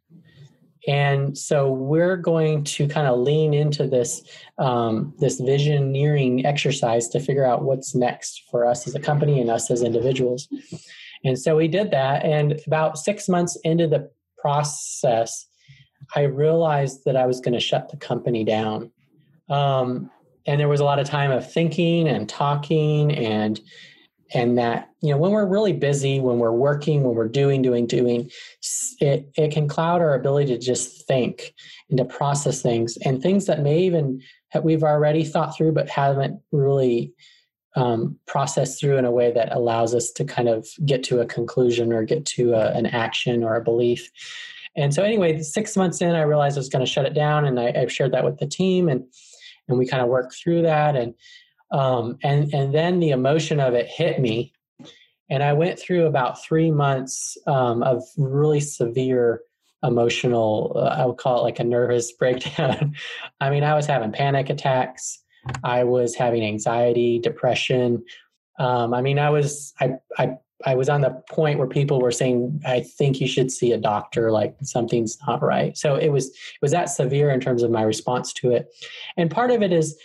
Speaker 2: And so we're going to kind of lean into this um, this visioneering exercise to figure out what's next for us as a company and us as individuals. And so we did that. And about six months into the process, I realized that I was going to shut the company down. Um, and there was a lot of time of thinking and talking and and that you know when we're really busy when we're working when we're doing doing doing it it can cloud our ability to just think and to process things and things that may even have, we've already thought through but haven't really um, processed through in a way that allows us to kind of get to a conclusion or get to a, an action or a belief. And so anyway six months in i realized i was going to shut it down and I, I shared that with the team and and we kind of worked through that and um, and and then the emotion of it hit me, and I went through about three months um, of really severe emotional. Uh, I would call it like a nervous breakdown. I mean, I was having panic attacks. I was having anxiety, depression. Um, I mean, I was I I I was on the point where people were saying, "I think you should see a doctor. Like something's not right." So it was it was that severe in terms of my response to it, and part of it is,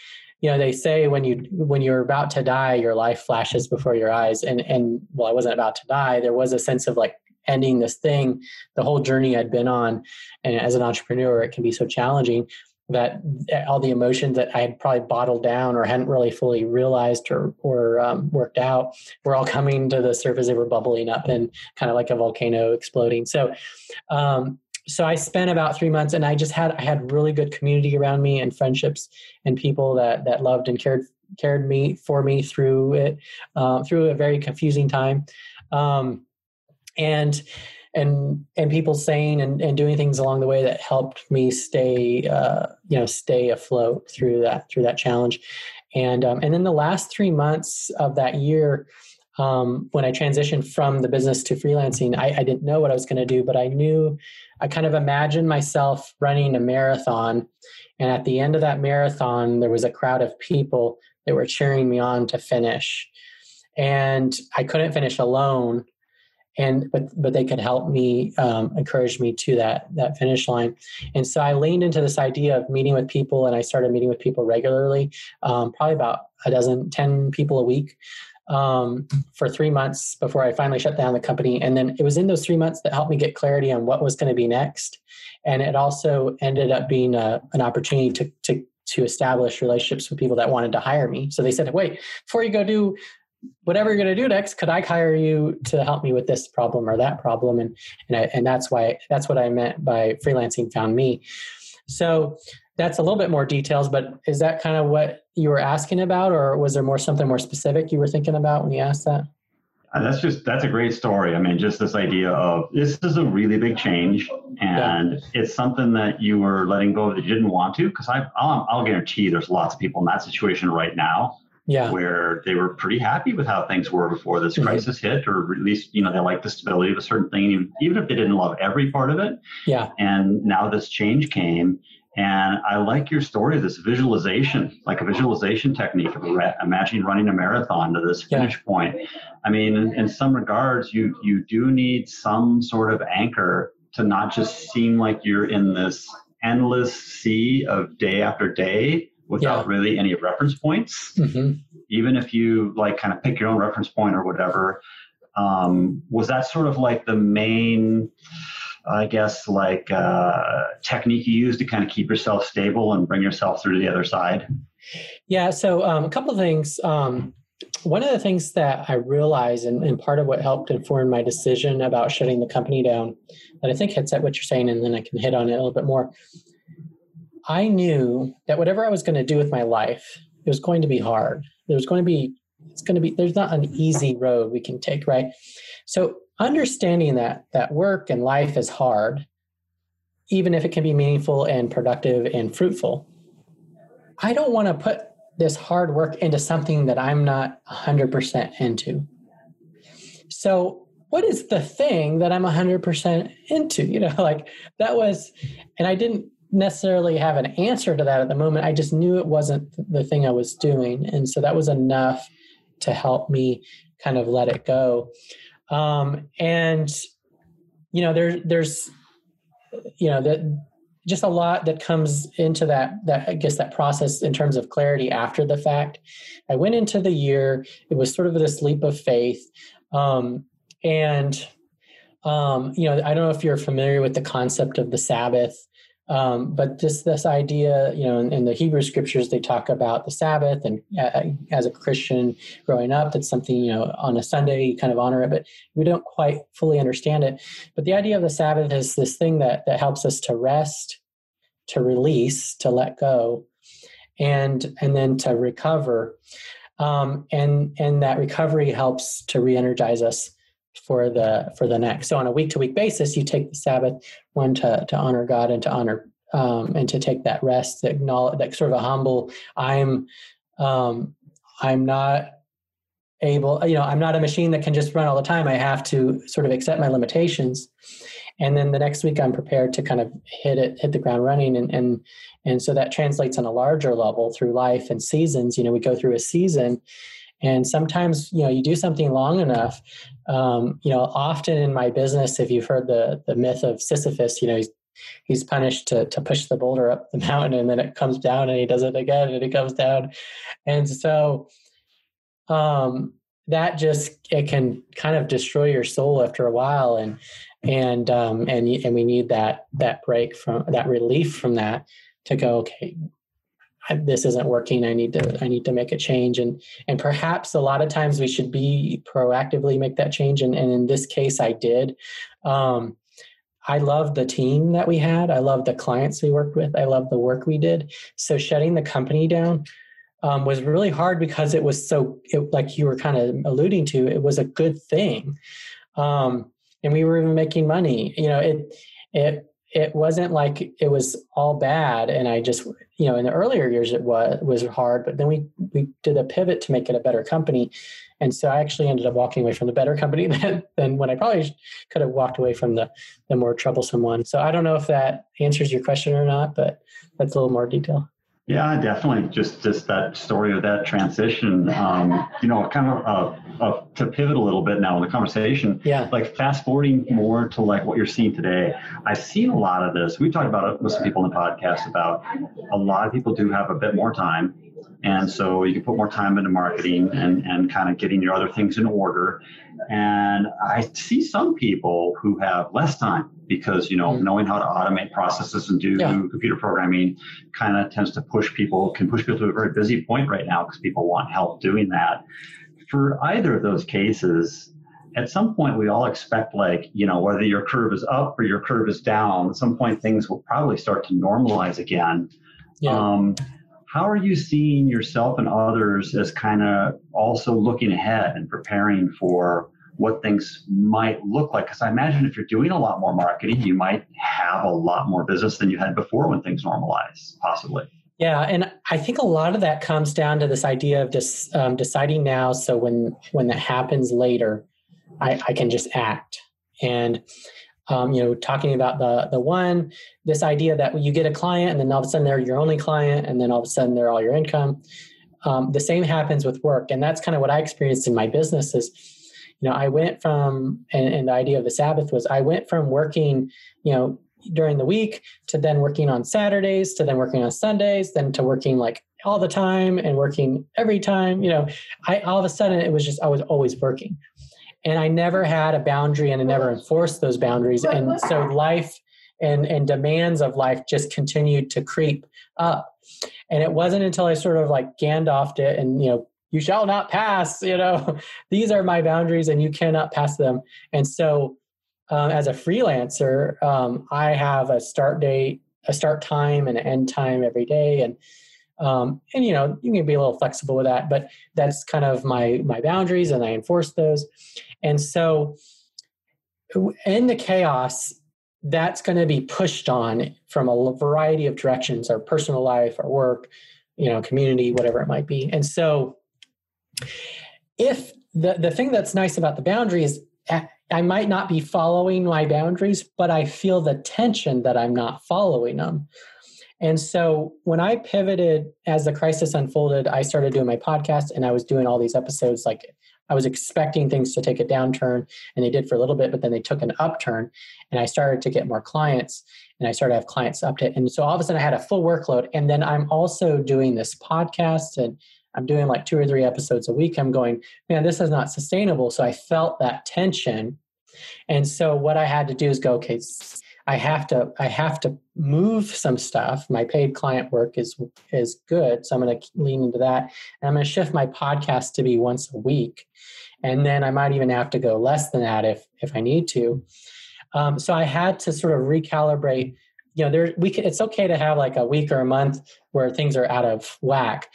Speaker 2: you know, they say when you when you're about to die, your life flashes before your eyes, and and well, I wasn't about to die. There was a sense of like ending this thing, the whole journey I'd been on, and as an entrepreneur, it can be so challenging that all the emotions that I had probably bottled down or hadn't really fully realized or or um, worked out were all coming to the surface. They were bubbling up and kind of like a volcano exploding. So, um, so I spent about three months, and I just had I had really good community around me and friendships and people that that loved and cared cared me for me through it uh, through a very confusing time, um, and and and people saying and, and doing things along the way that helped me stay uh, you know stay afloat through that through that challenge. And um, and then the last three months of that year um, when I transitioned from the business to freelancing, I, I didn't know what I was going to do, but I knew I kind of imagined myself running a marathon. And at the end of that marathon, there was a crowd of people that were cheering me on to finish. And I couldn't finish alone and but but they could help me um, encourage me to that that finish line and so i leaned into this idea of meeting with people and i started meeting with people regularly um, probably about a dozen 10 people a week um, for three months before i finally shut down the company and then it was in those three months that helped me get clarity on what was going to be next and it also ended up being a, an opportunity to, to to establish relationships with people that wanted to hire me. So they said, wait, before you go do whatever you're going to do next, could I hire you to help me with this problem or that problem? And and I, and that's why that's what I meant by freelancing found me. So that's a little bit more details, but is that kind of what you were asking about, or was there more something more specific you were thinking about when you asked that?
Speaker 3: Uh, that's just that's a great story. I mean, just this idea of this is a really big change, and yeah. it's something that you were letting go of that you didn't want to. Because I, I'll, I'll guarantee there's lots of people in that situation right now
Speaker 2: yeah.
Speaker 3: where they were pretty happy with how things were before this mm-hmm. crisis hit, or at least you know they liked the stability of a certain thing, even if they didn't love every part of it.
Speaker 2: Yeah.
Speaker 3: And now this change came, and I like your story, this visualization, like a visualization technique of imagining running a marathon to this finish yeah. point. I mean, in, in some regards, you you do need some sort of anchor to not just seem like you're in this endless sea of day after day without yeah. really any reference points. Mm-hmm. Even if you like kind of pick your own reference point or whatever, um, was that sort of like the main, I guess, like uh, technique you use to kind of keep yourself stable and bring yourself through to the other side?
Speaker 2: Yeah. So um, a couple of things. Um, one of the things that I realized, and, and, part of what helped inform my decision about shutting the company down, that I think hits at what you're saying, and then I can hit on it a little bit more, I knew that whatever I was going to do with my life, it was going to be hard. There's going to be, it's going to be, there's not an easy road we can take, right? So understanding that that work and life is hard, even if it can be meaningful and productive and fruitful, I don't want to put this hard work into something that I'm not 100% into. So what is the thing that I'm 100% into? You know, like that was, and I didn't necessarily have an answer to that at the moment. I just knew it wasn't the thing I was doing. And so that was enough to help me kind of let it go. Um, and, you know, there, there's, you know, that just a lot that comes into that, that, I guess that process in terms of clarity after the fact. I went into the year, it was sort of this leap of faith. Um, and, um, you know, I don't know if you're familiar with the concept of the Sabbath. Um, but just this idea, you know, in, in, the Hebrew scriptures, they talk about the Sabbath, and uh, as a Christian growing up, that's something you know on a Sunday you kind of honor it, but we don't quite fully understand it. But the idea of the Sabbath is this thing that that helps us to rest, to release, to let go, and and then to recover, um, and and that recovery helps to re-energize us for the for the next. So on a week to week basis, you take the Sabbath one to to honor God and to honor um, and to take that rest, that acknowledge that sort of a humble. I'm um, I'm not able. You know, I'm not a machine that can just run all the time. I have to sort of accept my limitations. And then the next week, I'm prepared to kind of hit it, hit the ground running, and and and so that translates on a larger level through life and seasons. You know, we go through a season, And sometimes, you know, you do something long enough. Um, you know, often in my business, if you've heard the the myth of Sisyphus, you know, he's he's punished to to push the boulder up the mountain, and then it comes down, and he does it again, and it comes down, and so um, that just it can kind of destroy your soul after a while, and and um, and and we need that that break from that relief from that to go okay this isn't working. I need to i need to make a change. And and perhaps a lot of times we should be proactively make that change. And, and in this case i did. Um, i love the team that we had. I love the clients we worked with. I love the work we did. So shutting the company down um, was really hard because it was so it, like you were kind of alluding to it was a good thing. Um, and we were even making money. You know it it it wasn't like it was all bad and i just you know in the earlier years it was was hard but then we we did a pivot to make it a better company. And so i actually ended up walking away from the better company than, than when i probably could have walked away from the the more troublesome one. So i don't know if that answers your question or not but that's a little more detail
Speaker 3: yeah, definitely. Just just that story of that transition. Um, you know, kind of uh, uh, to pivot a little bit now in the conversation.
Speaker 2: Yeah.
Speaker 3: Like fast forwarding more to like what you're seeing today. I've seen a lot of this. We talked about it with some people in the podcast about a lot of people do have a bit more time, and so you can put more time into marketing and and kind of getting your other things in order. And I see some people who have less time because, you know, mm-hmm. knowing how to automate processes and do yeah. computer programming kind of tends to push people, can push people to a very busy point right now because people want help doing that. For either of those cases, at some point we all expect like you know whether your curve is up or your curve is down at some point things will probably start to normalize again yeah. um, how are you seeing yourself and others as kind of also looking ahead and preparing for what things might look like? Because I imagine if you're doing a lot more marketing, you might have a lot more business than you had before when things normalize, possibly.
Speaker 2: Yeah, and I think a lot of that comes down to this idea of just um, deciding now. So when when that happens later, I, I can just act. And um, you know, talking about the the one, this idea that you get a client and then all of a sudden they're your only client, and then all of a sudden they're all your income. Um, the same happens with work, and that's kind of what I experienced in my business. Is you know, I went from and, and the idea of the Sabbath was I went from working, you know, during the week to then working on Saturdays to then working on Sundays, then to working like all the time and working every time. You know, I all of a sudden it was just I was always working and I never had a boundary and I never enforced those boundaries. And so life and, and demands of life just continued to creep up. And it wasn't until I sort of like Gandalfed it and, you know, you shall not pass, you know, these are my boundaries and you cannot pass them. And so uh, as a freelancer, um, I have a start date, a start time and an end time every day. And um, and you know you can be a little flexible with that but that's kind of my my boundaries and i enforce those. And so in the chaos that's going to be pushed on from a variety of directions our personal life our work you know community whatever it might be. And so if the the thing that's nice about the boundary is i might not be following my boundaries but i feel the tension that i'm not following them and so when I pivoted as the crisis unfolded, I started doing my podcast and I was doing all these episodes like I was expecting things to take a downturn and they did for a little bit, but then they took an upturn and I started to get more clients and I started to have clients up to and so all of a sudden I had a full workload. And then I'm also doing this podcast and I'm doing like two or three episodes a week. I'm going, man, this is not sustainable. So I felt that tension. And so what I had to do is go, okay, I have to I have to move some stuff. My paid client work is is good, so I'm going to lean into that. And I'm going to shift my podcast to be once a week, and then I might even have to go less than that if if I need to. Um, so I had to sort of recalibrate. You know, there we can, it's okay to have like a week or a month where things are out of whack,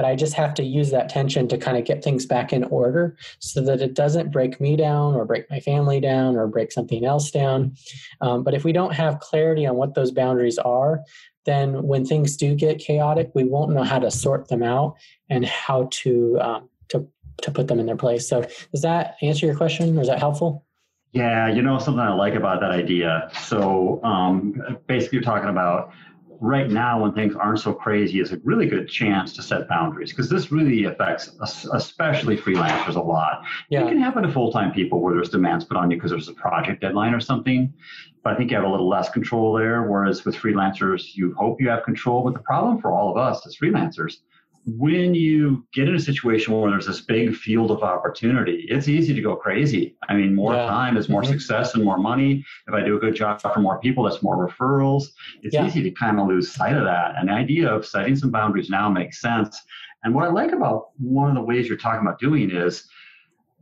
Speaker 2: but I just have to use that tension to kind of get things back in order so that it doesn't break me down or break my family down or break something else down. Um, but if we don't have clarity on what those boundaries are, then when things do get chaotic, we won't know how to sort them out and how to um, to to put them in their place. So, does that answer your question, or is that helpful?
Speaker 3: Yeah, you know something I like about that idea. So, um, basically, you're talking about right now when things aren't so crazy is a really good chance to set boundaries because this really affects especially freelancers a lot. Yeah. It can happen to full-time people where there's demands put on you because there's a project deadline or something. But I think you have a little less control there. Whereas with freelancers, you hope you have control. But the problem for all of us as freelancers when you get in a situation where there's this big field of opportunity, it's easy to go crazy. I mean, more yeah. time is more mm-hmm. success and more money. If I do a good job for more people, that's more referrals. It's yeah. easy to kind of lose sight of that. And the idea of setting some boundaries now makes sense. And what I like about one of the ways you're talking about doing is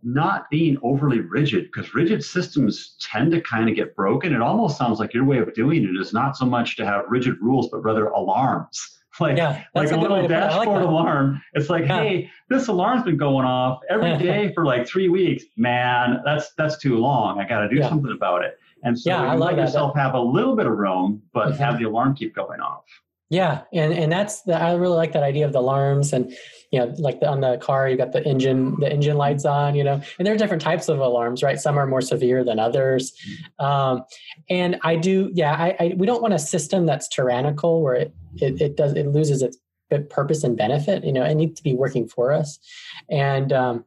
Speaker 3: not being overly rigid because rigid systems tend to kind of get broken. It almost sounds like your way of doing it is not so much to have rigid rules, but rather alarms like yeah, like a, little dashboard like alarm. It's like, yeah. hey, this alarm's been going off every day for like three weeks. Man, that's that's too long. I got to do yeah. something about it. And so yeah, you let yourself have a little bit of room, but mm-hmm. have the alarm keep going off.
Speaker 2: Yeah, and and that's the, I really like that idea of the alarms and you know like the, on the car you got the engine the engine lights on you know and there are different types of alarms right? Some are more severe than others. Um, and I do yeah I, I we don't want a system that's tyrannical where it, it it does it loses its purpose and benefit you know it needs to be working for us. And um,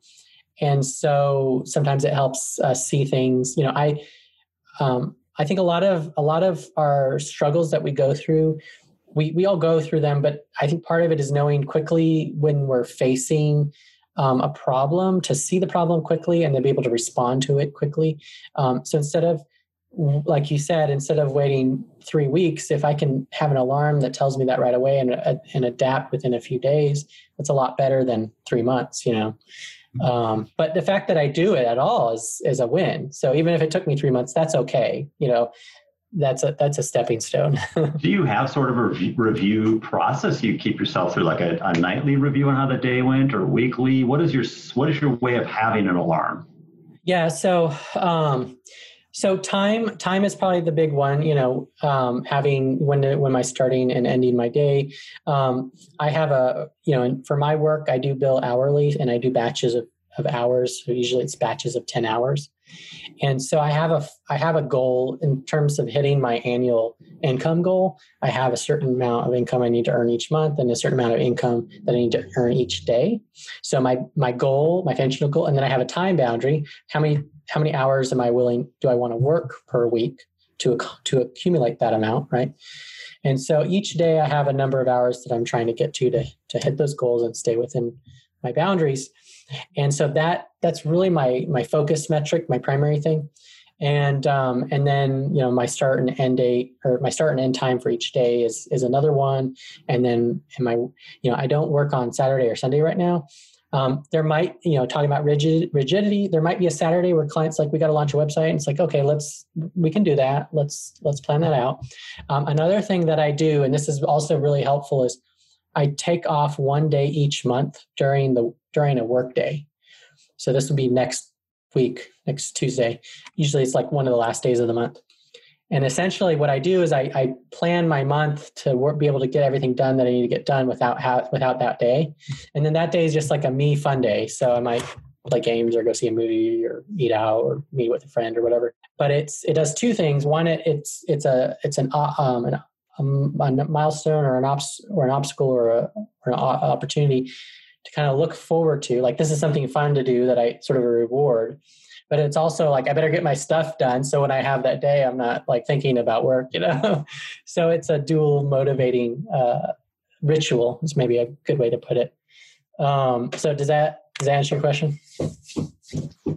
Speaker 2: and so sometimes it helps us see things you know I um, I think a lot of a lot of our struggles that we go through we we all go through them, but I think part of it is knowing quickly when we're facing um, a problem to see the problem quickly and then be able to respond to it quickly. Um, so instead of like you said, instead of waiting three weeks, if I can have an alarm that tells me that right away and, uh, and adapt within a few days, that's a lot better than three months, you know. Um, but the fact that I do it at all is is a win. So even if it took me three months, that's okay. You know, that's a that's a stepping stone.
Speaker 3: Do you have sort of a review process? You keep yourself through like a, a, nightly review on how the day went, or weekly? What is your what is your way of having an alarm?
Speaker 2: Yeah, so um, so time time is probably the big one. You know, um, having when when my starting and ending my day. Um, I have a you know for my work I do bill hourly and I do batches of of hours. So usually it's batches of ten hours. And so I have a I have a goal in terms of hitting my annual income goal. I have a certain amount of income I need to earn each month and a certain amount of income that I need to earn each day. So my my goal, my functional goal, and then I have a time boundary. How many how many hours am I willing do I want to work per week to to accumulate that amount, right? And so each day I have a number of hours that I'm trying to get to to to hit those goals and stay within my boundaries and so that that's really my my focus metric my primary thing. And um, and then you know my start and end date or my start and end time for each day is is another one. And then am i you know i don't work on saturday or sunday right now. Um, there might you know talking about rigid rigidity there might be a saturday where clients like we got to launch a website and it's like okay let's we can do that. Let's let's plan that out. Um, another thing that i do and this is also really helpful is I take off one day each month during the during a work day. So this would be next week, next Tuesday. Usually it's like one of the last days of the month. And essentially, what I do is I, I plan my month to work, be able to get everything done that I need to get done without ha- without that day. And then that day is just like a me fun day. So I might play games or go see a movie or eat out or meet with a friend or whatever. But it's it does two things. One, it, it's it's a it's an uh, um, an a, a milestone or an obs- or an obstacle or, a, or an opportunity to kind of look forward to. Like this is something fun to do that I sort of a reward. But it's also like I better get my stuff done so when I have that day, I'm not like thinking about work, you know. so it's a dual motivating uh, ritual. Is maybe a good way to put it. Um, so does that does that answer your question?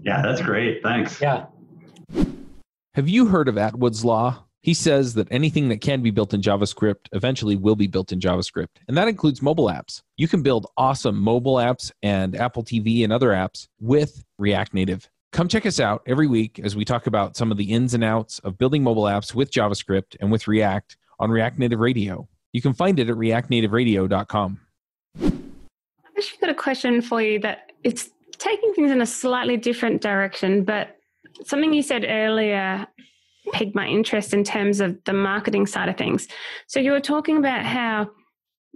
Speaker 3: Yeah, that's great. Thanks.
Speaker 2: Yeah.
Speaker 4: Have you heard of Atwood's law? He says that anything that can be built in JavaScript eventually will be built in JavaScript, and that includes mobile apps. You can build awesome mobile apps and Apple TV and other apps with React Native. Come check us out every week as we talk about some of the ins and outs of building mobile apps with JavaScript and with React on React Native Radio. You can find it at reactnativeradio.com.
Speaker 1: I've actually got a question for you that it's taking things in a slightly different direction, but something you said earlier piqued my interest in terms of the marketing side of things. So you were talking about how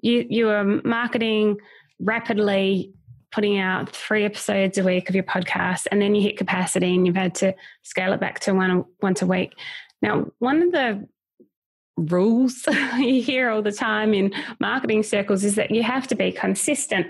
Speaker 1: you you were marketing rapidly, putting out three episodes a week of your podcast, and then you hit capacity and you've had to scale it back to one once a week. Now, one of the rules you hear all the time in marketing circles is that you have to be consistent.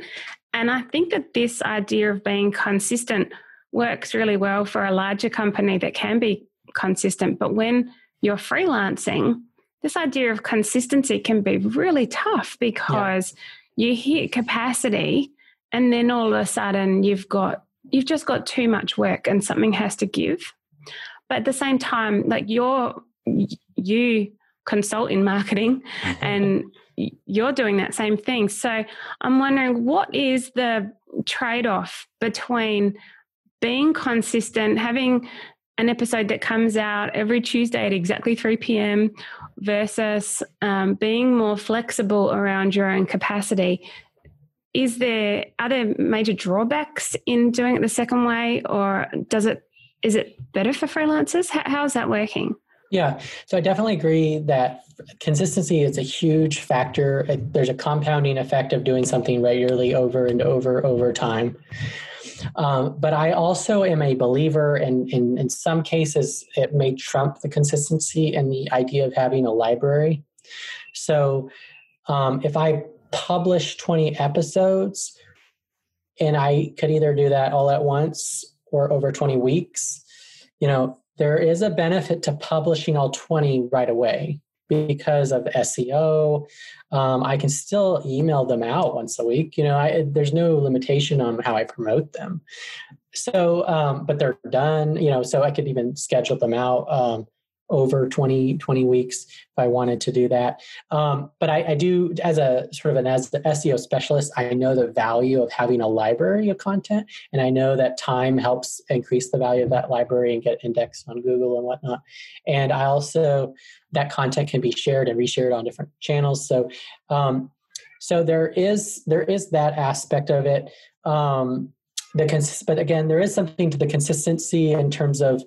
Speaker 1: And I think that this idea of being consistent works really well for a larger company that can be consistent. But when you're freelancing, this idea of consistency can be really tough because yeah. you hit capacity and then all of a sudden you've got you've just got too much work and something has to give. But at the same time, like you're you consult in marketing and you're doing that same thing. So I'm wondering what is the trade off between being consistent, having an episode that comes out every Tuesday at exactly 3 p.m. versus um, being more flexible around your own capacity. Is there are there major drawbacks in doing it the second way, or does it is it better for freelancers? How, how is that working?
Speaker 2: Yeah, so I definitely agree that consistency is a huge factor. There's a compounding effect of doing something regularly over and over over time. Um, but I also am a believer, and in, in some cases, it may trump the consistency and the idea of having a library. So um, if I publish 20 episodes, and I could either do that all at once or over 20 weeks, you know, there is a benefit to publishing all 20 right away because of SEO. Um, I can still email them out once a week. You know, I, there's no limitation on how I promote them. So, um, but they're done. You know, so I could even schedule them out. Um, over 20, 20 weeks if I wanted to do that. Um, but I, I, do, as a sort of an as the SEO specialist, I know the value of having a library of content, and I know that time helps increase the value of that library and get indexed on Google and whatnot. And I also that content can be shared and reshared on different channels. So, um, so there is there is that aspect of it. Um, the cons- but again, there is something to the consistency in terms of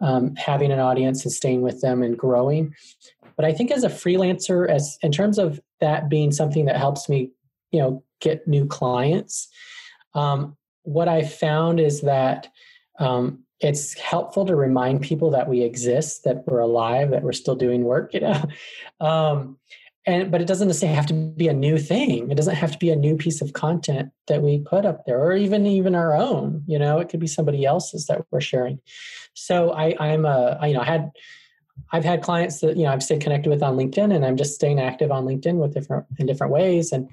Speaker 2: um, having an audience and staying with them and growing. But I think as a freelancer, as in terms of that being something that helps me, you know, get new clients, um, what I found is that um, it's helpful to remind people that we exist, that we're alive, that we're still doing work. You know, um, and but it doesn't necessarily have to be a new thing. It doesn't have to be a new piece of content that we put up there or even even our own you know? It could be somebody else's that we're sharing. So i i'm a I, you know i had i've had clients that you know i've stayed connected with on linkedin and i'm just staying active on linkedin with different in different ways and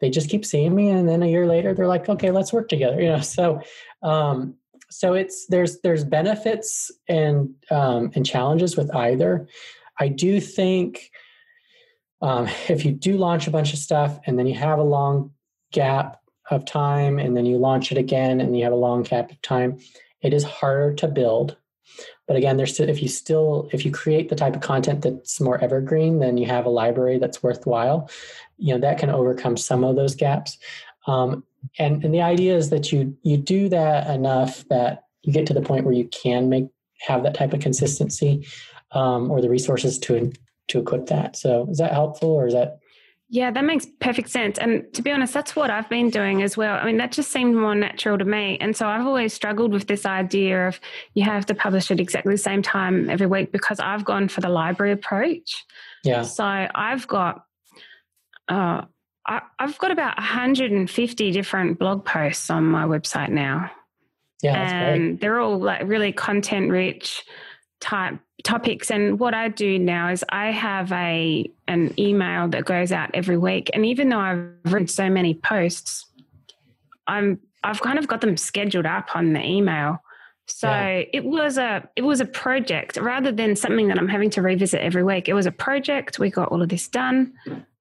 Speaker 2: they just keep seeing me and then a year later they're like okay let's work together you know? So um so it's there's there's benefits and um and challenges with either. I do think um, if you do launch a bunch of stuff and then you have a long gap of time and then you launch it again and you have a long gap of time, it is harder to build. But again, there's still, if you still if you create the type of content that's more evergreen, then you have a library that's worthwhile. You know that can overcome some of those gaps. Um, and and the idea is that you you do that enough that you get to the point where you can make have that type of consistency um, or the resources to to equip that. So is that helpful or is that?
Speaker 1: Yeah, that makes perfect sense. And to be honest, that's what I've been doing as well. I mean, that just seemed more natural to me. And so I've always struggled with this idea of you have to publish at exactly the same time every week because I've gone for the library approach.
Speaker 2: Yeah.
Speaker 1: So I've got, uh, I, I've got about 150 different blog posts on my website now.
Speaker 2: Yeah,
Speaker 1: and great. they're all like really content rich type topics. And what I do now is I have a an email that goes out every week. And even though I've written so many posts I'm I've kind of got them scheduled up on the email. So yeah. it was a it was a project. Rather than something that I'm having to revisit every week it was a project. We got all of this done.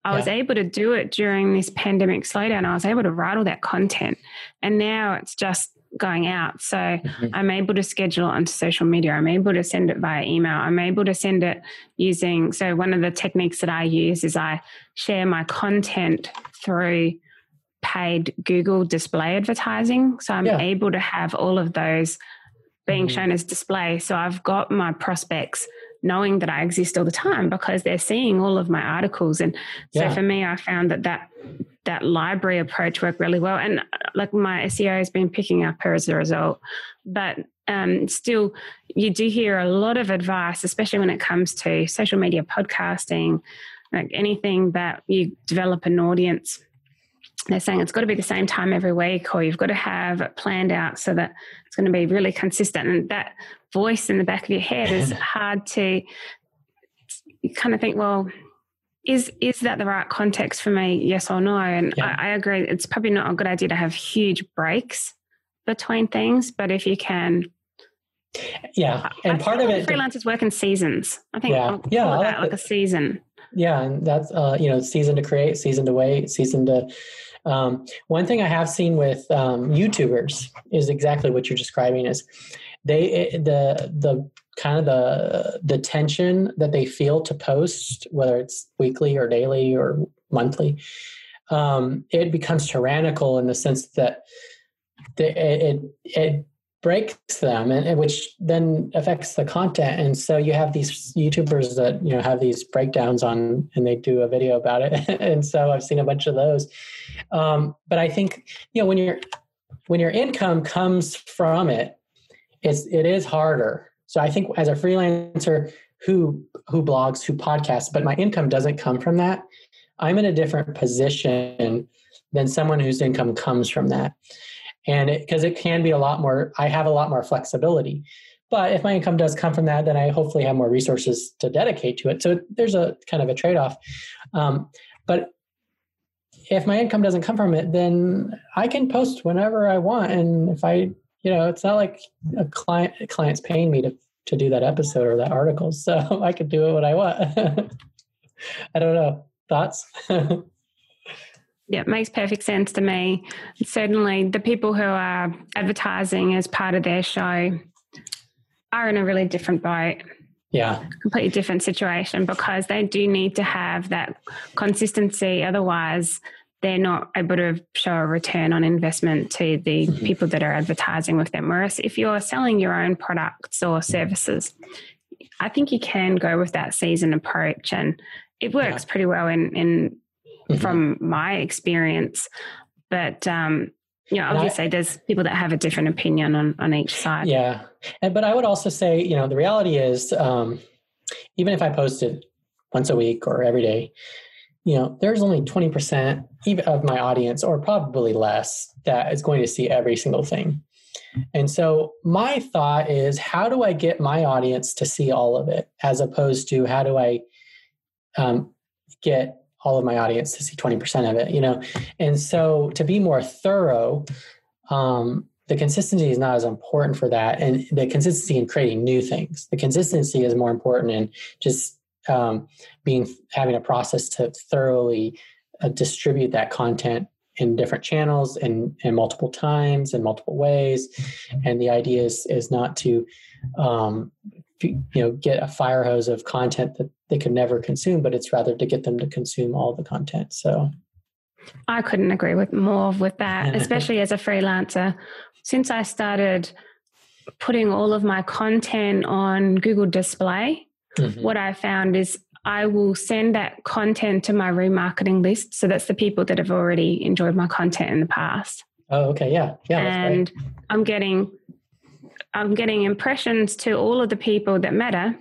Speaker 1: I yeah. was able to do it during this pandemic slowdown. I was able to write all that content. And now it's just going out. So mm-hmm. I'm able to schedule it onto social media. I'm able to send it via email. I'm able to send it using. So one of the techniques that I use is I share my content through paid Google display advertising. So I'm yeah. able to have all of those being mm-hmm. shown as display. So I've got my prospects knowing that I exist all the time because they're seeing all of my articles. And so yeah. for me, I found that that that library approach worked really well. And uh, like my SEO has been picking up as a result. But um, still you do hear a lot of advice, especially when it comes to social media podcasting, like anything that you develop an audience. They're saying it's got to be the same time every week, or you've got to have it planned out so that it's going to be really consistent. And that voice in the back of your head is hard to you kind of think, well, is is that the right context for me? Yes or no? And yeah. I, I, agree. It's probably not a good idea to have huge breaks between things, but if you can.
Speaker 2: Yeah, and
Speaker 1: I
Speaker 2: part of it,
Speaker 1: freelancers work in seasons. I think.
Speaker 2: Yeah,
Speaker 1: yeah, like, that, like a season.
Speaker 2: Yeah, and that's uh, you know, season to create, season to wait, season to. Um, one thing I have seen with um, YouTubers is exactly what you're describing. Is they the the kind of the the tension that they feel to post, whether it's weekly or daily or monthly, um, it becomes tyrannical in the sense that it, it, it breaks them and, and, which then affects the content. And so you have these youtubers that you know have these breakdowns on and they do a video about it. And so i've seen a bunch of those. Um, but i think you know when your when your income comes from it it's it is harder so I think as a freelancer who who blogs, who podcasts, but my income doesn't come from that, I'm in a different position than someone whose income comes from that. And because it, it, can be a lot more, I have a lot more flexibility. But if my income does come from that, then I hopefully have more resources to dedicate to it. So there's a kind of a trade off. Um, but if my income doesn't come from it, then I can post whenever I want. And if I you know, it's not like a client a client's paying me to to do that episode or that article, so I could do it when I want. I don't know. Thoughts?
Speaker 1: yeah, it makes perfect sense to me. Certainly, the people who are advertising as part of their show are in a really different boat.
Speaker 2: Yeah.
Speaker 1: Completely different situation because they do need to have that consistency. Otherwise, they're not able to show a return on investment to the mm-hmm. people that are advertising with them. Whereas if you're selling your own products or services, I think you can go with that season approach and it works yeah. pretty well in, in mm-hmm. from my experience. But um, you know, obviously I, there's people that have a different opinion on, on each side.
Speaker 2: Yeah. And, but I would also say, you know, the reality is um, even if I posted once a week or every day, you know, there's only 20% even of my audience, or probably less, that is going to see every single thing. And so my thought is, how do I get my audience to see all of it, as opposed to how do I um, get all of my audience to see 20% of it, you know? And so to be more thorough, um, the consistency is not as important for that. And the consistency in creating new things, the consistency is more important in just um, being having a process to thoroughly uh, distribute that content in different channels and, and multiple times and multiple ways. And the idea is is not to um, you know get a fire hose of content that they could never consume but it's rather to get them to consume all the content so.
Speaker 1: I couldn't agree with more with that especially as a freelancer. Since i started putting all of my content on google display mm-hmm. what I found is I will send that content to my remarketing list. So that's the people that have already enjoyed my content in the past.
Speaker 2: Oh, okay, yeah, yeah.
Speaker 1: And I'm getting, I'm getting impressions to all of the people that matter.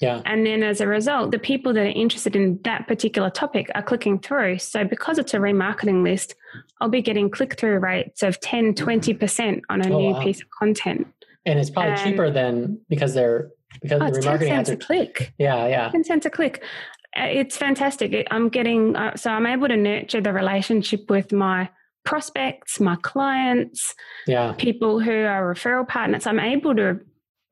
Speaker 2: Yeah.
Speaker 1: And then as a result, the people that are interested in that particular topic are clicking through. So because it's a remarketing list, I'll be getting click through rates of 10, 20% on a oh, new wow. piece of content.
Speaker 2: And it's probably cheaper than because they're because oh,
Speaker 1: the remarketing cents a click.
Speaker 2: Yeah, yeah.
Speaker 1: Ten cents a click. Uh, it's fantastic. I'm getting uh, so I'm able to nurture the relationship with my prospects, my clients,
Speaker 2: yeah,
Speaker 1: people who are referral partners. I'm able to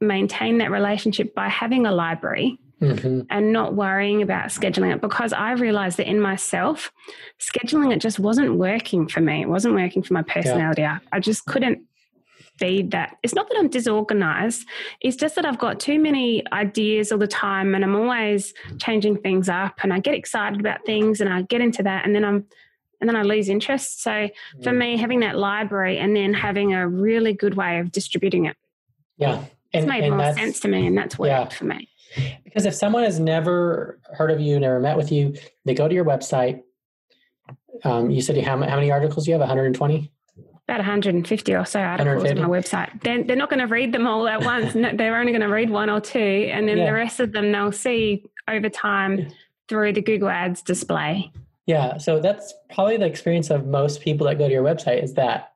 Speaker 1: maintain that relationship by having a library mm-hmm. and not worrying about scheduling it because I realized that in myself, scheduling it just wasn't working for me. It wasn't working for my personality. Yeah. I just couldn't feed that. It's not that I'm disorganized, it's just that I've got too many ideas all the time and I'm always changing things up and I get excited about things and I get into that and then I'm and then I lose interest. So for mm. me, having that library and then having a really good way of distributing it.
Speaker 2: Yeah.
Speaker 1: And, it's made more sense to me and that's worked yeah. for me.
Speaker 2: Because if someone has never heard of you, never met with you, they go to your website. Um, you said you how, how many articles you have? 120?
Speaker 1: About 150 or so articles on my website. They're, they're not going to read them all at once. no, they're only going to read one or two, and then yeah. the rest of them they'll see over time through the Google Ads display.
Speaker 2: Yeah, so that's probably the experience of most people that go to your website is that.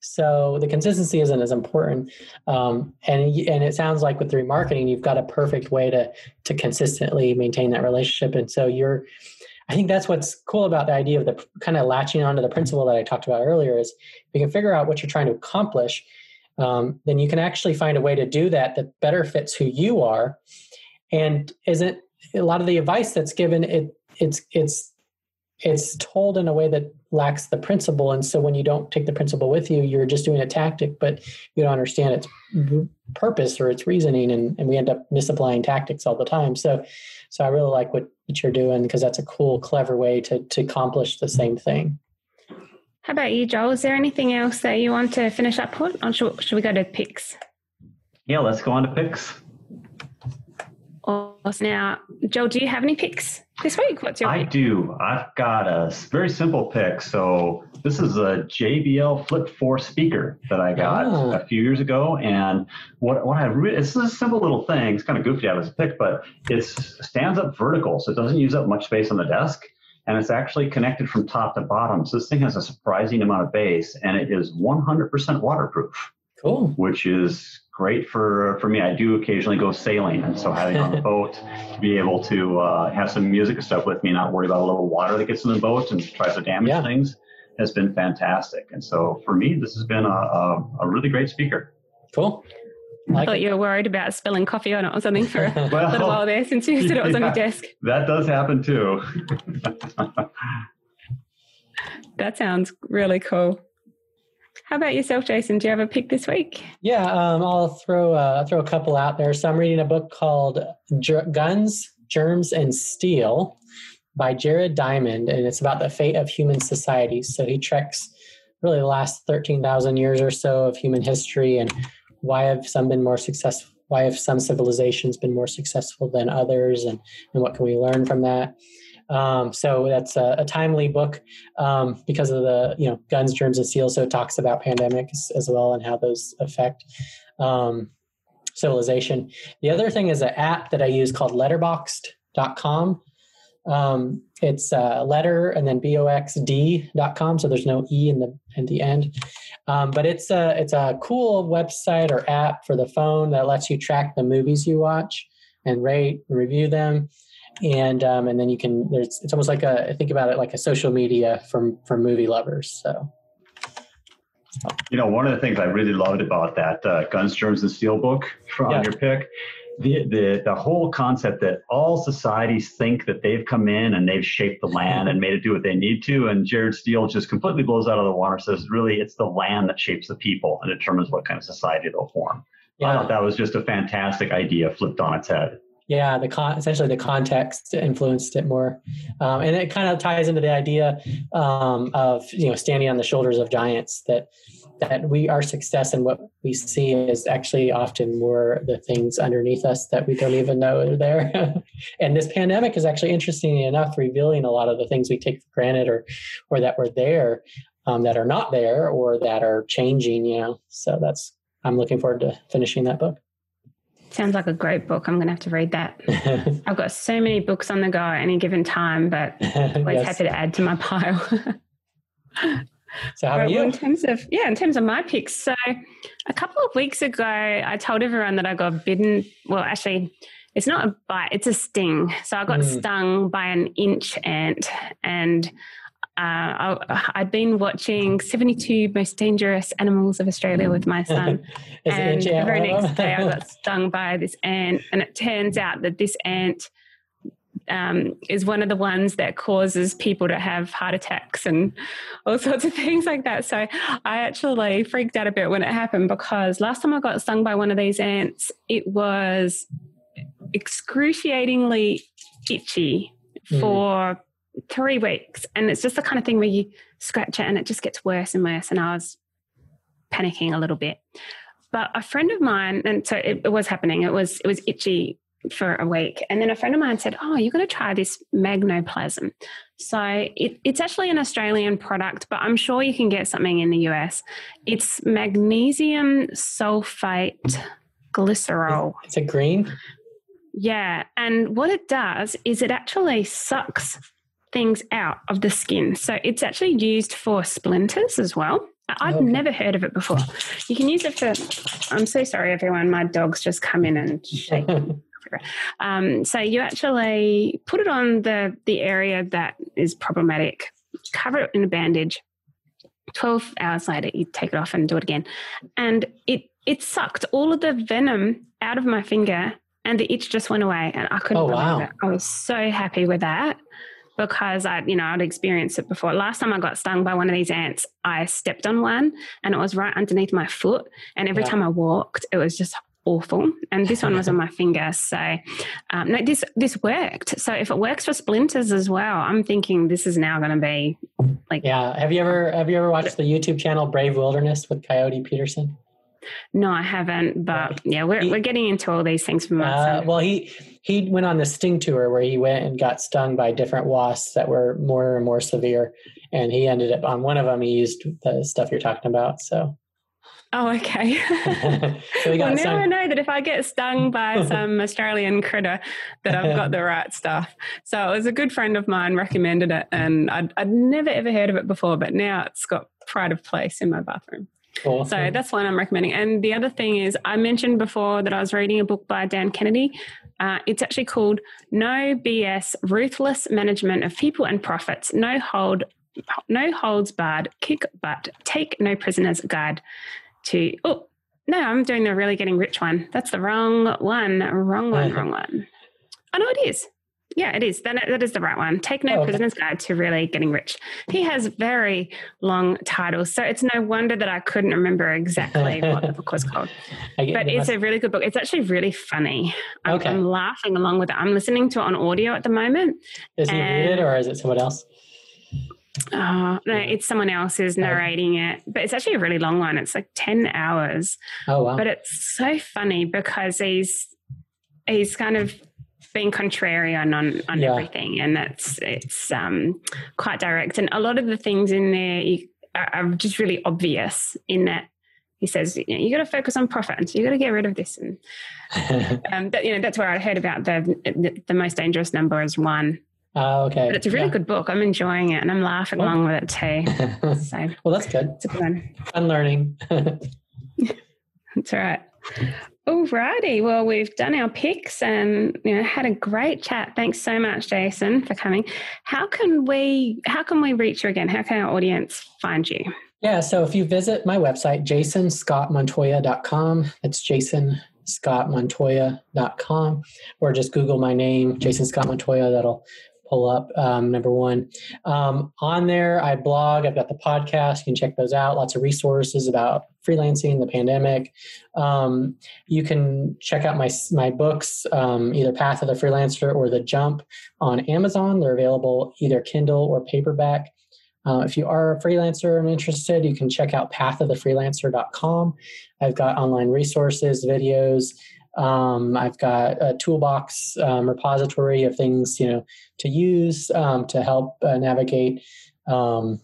Speaker 2: So the consistency isn't as important, um, and and it sounds like with the remarketing, you've got a perfect way to to consistently maintain that relationship, and so you're I think that's what's cool about the idea of the kind of latching onto the principle that I talked about earlier is if you can figure out what you're trying to accomplish, um, then you can actually find a way to do that that better fits who you are. And isn't a lot of the advice that's given it it's it's it's told in a way that lacks the principle and so when you don't take the principle with you you're just doing a tactic but you don't understand its purpose or its reasoning and, and we end up misapplying tactics all the time so so i really like what, what you're doing because that's a cool clever way to to accomplish the same thing.
Speaker 1: How about you joel? Is there anything else that you want to finish up on? Or should, should we go to picks?
Speaker 3: Yeah let's go on to picks.
Speaker 1: Awesome. Now, Joel, do you have any picks this week? What's your
Speaker 3: I
Speaker 1: pick?
Speaker 3: do. I've got a very simple pick. So this is a JBL Flip 4 speaker that I got oh. a few years ago. And what, what I really, it's a simple little thing. It's kind of goofy to have as a pick, but it stands up vertical. So it doesn't use up much space on the desk. And it's actually connected from top to bottom. So this thing has a surprising amount of bass and it is 100% waterproof.
Speaker 2: Cool.
Speaker 3: Which is great for for me. I do occasionally go sailing, and so having on the boat to be able to uh, have some music and stuff with me, not worry about a little water that gets in the boat and tries to damage yeah. things, has been fantastic. And so for me, this has been a, a, a really great speaker.
Speaker 2: Cool.
Speaker 1: I, I thought it. you were worried about spilling coffee on it or something for a well, little while there since you said it was yeah, on your desk.
Speaker 3: That does happen too.
Speaker 1: that sounds really cool. How about yourself, Jason? Do you have a pick this week?
Speaker 2: Yeah, um, I'll throw uh, throw a couple out there. So I'm reading a book called Guns, Germs, and Steel by Jared Diamond, and it's about the fate of human society. So he treks really the last thirteen thousand years or so of human history, and why have some been more successful? Why have some civilizations been more successful than others, and and what can we learn from that? Um, so that's a, a timely book um, because of the you know guns, germs, and steel. So it talks about pandemics as well and how those affect um, civilization. The other thing is an app that I use called Letterboxd.com. Um, it's uh, letter and then boxd.com. So there's no e in the in the end. Um, but it's a it's a cool website or app for the phone that lets you track the movies you watch and rate and review them and um, and then you can there's it's almost like a think about it like a social media from from movie lovers so
Speaker 3: you know one of the things i really loved about that uh, guns germs and steel book from yeah. your pick the, the the whole concept that all societies think that they've come in and they've shaped the land and made it do what they need to and jared steele just completely blows out of the water says really it's the land that shapes the people and determines what kind of society they'll form yeah. i thought that was just a fantastic idea flipped on its head
Speaker 2: yeah the con- essentially the context influenced it more. Um, and it kind of ties into the idea um, of you know standing on the shoulders of giants that that we our success and what we see is actually often more the things underneath us that we don't even know are there. And this pandemic is actually interesting enough revealing a lot of the things we take for granted or or that were there um, that are not there or that are changing you know. So that's i'm looking forward to finishing that book
Speaker 1: Sounds like a great book. I'm going to have to read that. I've got so many books on the go at any given time, but always yes. happy to add to my pile.
Speaker 2: so how about you?
Speaker 1: Well, in terms of yeah, in terms of my picks, so a couple of weeks ago, I told everyone that I got bitten. Well, actually, it's not a bite; it's a sting. So I got mm. stung by an inch ant, and uh, I'd been watching 72 Most Dangerous Animals of Australia with my son. and the very next day, I got stung by this ant. And it turns out that this ant um, is one of the ones that causes people to have heart attacks and all sorts of things like that. So I actually freaked out a bit when it happened because last time I got stung by one of these ants, it was excruciatingly itchy mm. for three weeks. And it's just the kind of thing where you scratch it and it just gets worse and worse. And I was panicking a little bit. But a friend of mine, and so it, it was happening, it was it was itchy for a week. And then a friend of mine said, Oh, you're going to try this magnoplasm. So it, it's actually an Australian product, but I'm sure you can get something in the US. It's magnesium sulfate glycerol.
Speaker 2: It's a green?
Speaker 1: Yeah. And what it does is it actually sucks things out of the skin. So it's actually used for splinters as well. I've okay. never heard of it before. You can use it for. I'm so sorry, everyone. My dog's just come in and shake. um, so you actually put it on the the area that is problematic. Cover it in a bandage. Twelve hours later, you take it off and do it again, and it it sucked all of the venom out of my finger, and the itch just went away, and I couldn't oh, believe wow. it. I was so happy with that because I, you know, I'd experienced it before. Last time I got stung by one of these ants, I stepped on one and it was right underneath my foot. And every yeah. time I walked, it was just awful. And this one was on my finger. So um, no, this this worked. So if it works for splinters as well, I'm thinking this is now going to be like.
Speaker 2: Yeah. Have you ever have you ever watched the YouTube channel Brave Wilderness with Coyote Peterson?
Speaker 1: No, I haven't. But yeah, we're he, we're getting into all these things from
Speaker 2: uh, Well, he he went on the sting tour where he went and got stung by different wasps that were more and more severe, and he ended up on one of them. He used the stuff you're talking about. So.
Speaker 1: Oh, okay. so well, now I never know that if I get stung by some Australian critter, that I've got the right stuff. So it was a good friend of mine recommended it, and I'd, I'd never ever heard of it before, but now it's got pride of place in my bathroom. Awesome. So that's one I'm recommending. And the other thing is, I mentioned before that I was reading a book by Dan Kennedy. Uh, it's actually called No BS Ruthless Management of People and Profits. No hold, no holds barred, kick butt, take no prisoners guide to. Oh, no, I'm doing the really getting rich one. That's the wrong one. Wrong one, wrong one. Oh, know it is. Yeah, it is. That, that is the right one. Take No oh, Prisoner's Guide to Really Getting Rich. He has very long titles, so it's no wonder that I couldn't remember exactly what the book was called. But it's a really good book. It's actually really funny. I'm, okay. I'm, laughing along with it. I'm listening to it on audio at the moment.
Speaker 2: Is he read it or is it someone else?
Speaker 1: Oh, no, it's someone else who's oh. narrating it. But it's actually a really long one. It's like 10 hours.
Speaker 2: Oh, wow.
Speaker 1: But it's so funny because he's he's kind of being contrarian on on yeah. everything, and that's it's um, quite direct. And a lot of the things in there are, are just really obvious in that he says you, know, you got to focus on profit, and so you got to get rid of this. And um, that, you know that's where I heard about the, the, the most dangerous number is one.
Speaker 2: Oh, okay.
Speaker 1: But it's a really yeah. good book. I'm enjoying it, and I'm laughing well, along with it too.
Speaker 2: So, well, that's good.
Speaker 1: It's a good one.
Speaker 2: Fun learning.
Speaker 1: that's all right. Alrighty, well, we've done our picks and you know had a great chat. Thanks so much, Jason, for coming. How can we how can we reach you again? How can our audience find you?
Speaker 2: Yeah, so if you visit my website, jasonscottmontoya.com, that's jasonscottmontoya.com, or just Google my name, Jason Scott Montoya, that'll pull up um, number one um, on there i blog i've got the podcast you can check those out lots of resources about freelancing the pandemic. Um, you can check out my my books um, either path of the freelancer or the jump on amazon. They're available either kindle or paperback. Uh, if you are a freelancer and interested, you can check out path of the pathofthefreelancer.com. I've got online resources, videos, um, I've got a toolbox um, repository of things you know to use um, to help uh, navigate um,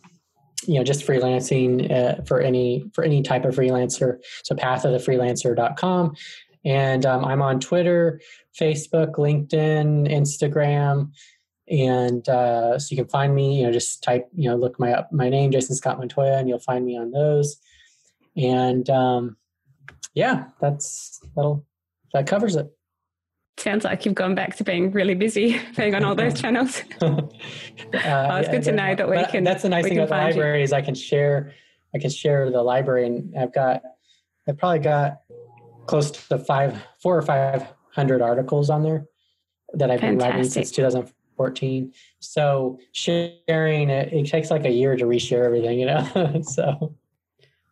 Speaker 2: you know just freelancing uh, for any for any type of freelancer. So pathofthefreelancer.com, and um, I'm on Twitter, Facebook, LinkedIn, Instagram. And uh, so you can find me, you know, just type, you know, look my up my name, Jason Scott Montoya, and you'll find me on those. And um, yeah, that's that'll that covers it.
Speaker 1: Sounds like you've gone back to being really busy being on all those channels. uh, oh, it's yeah, good to know that we can.
Speaker 2: That's the nice thing about the library you. is I can share. I can share the library, and I've got. I've probably got close to five, four or five hundred articles on there that I've Fantastic. been writing since 2014. So sharing it, it takes like a year to reshare everything, you know. so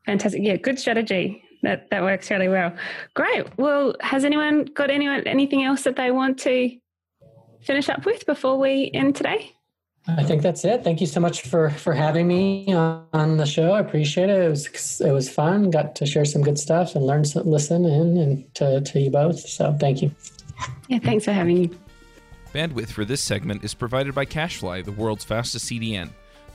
Speaker 1: fantastic. Yeah, good strategy that that works really well. Great. Well, has anyone got anyone anything else that they want to finish up with before we end today?
Speaker 2: I think that's it. Thank you so much for for having me on on the show. I appreciate it. It was it was fun. Got to share some good stuff and learn, some, listen, in, and to to you both. So thank you.
Speaker 1: Yeah, thanks for having me.
Speaker 4: Bandwidth for this segment is provided by CacheFly, the world's fastest CDN.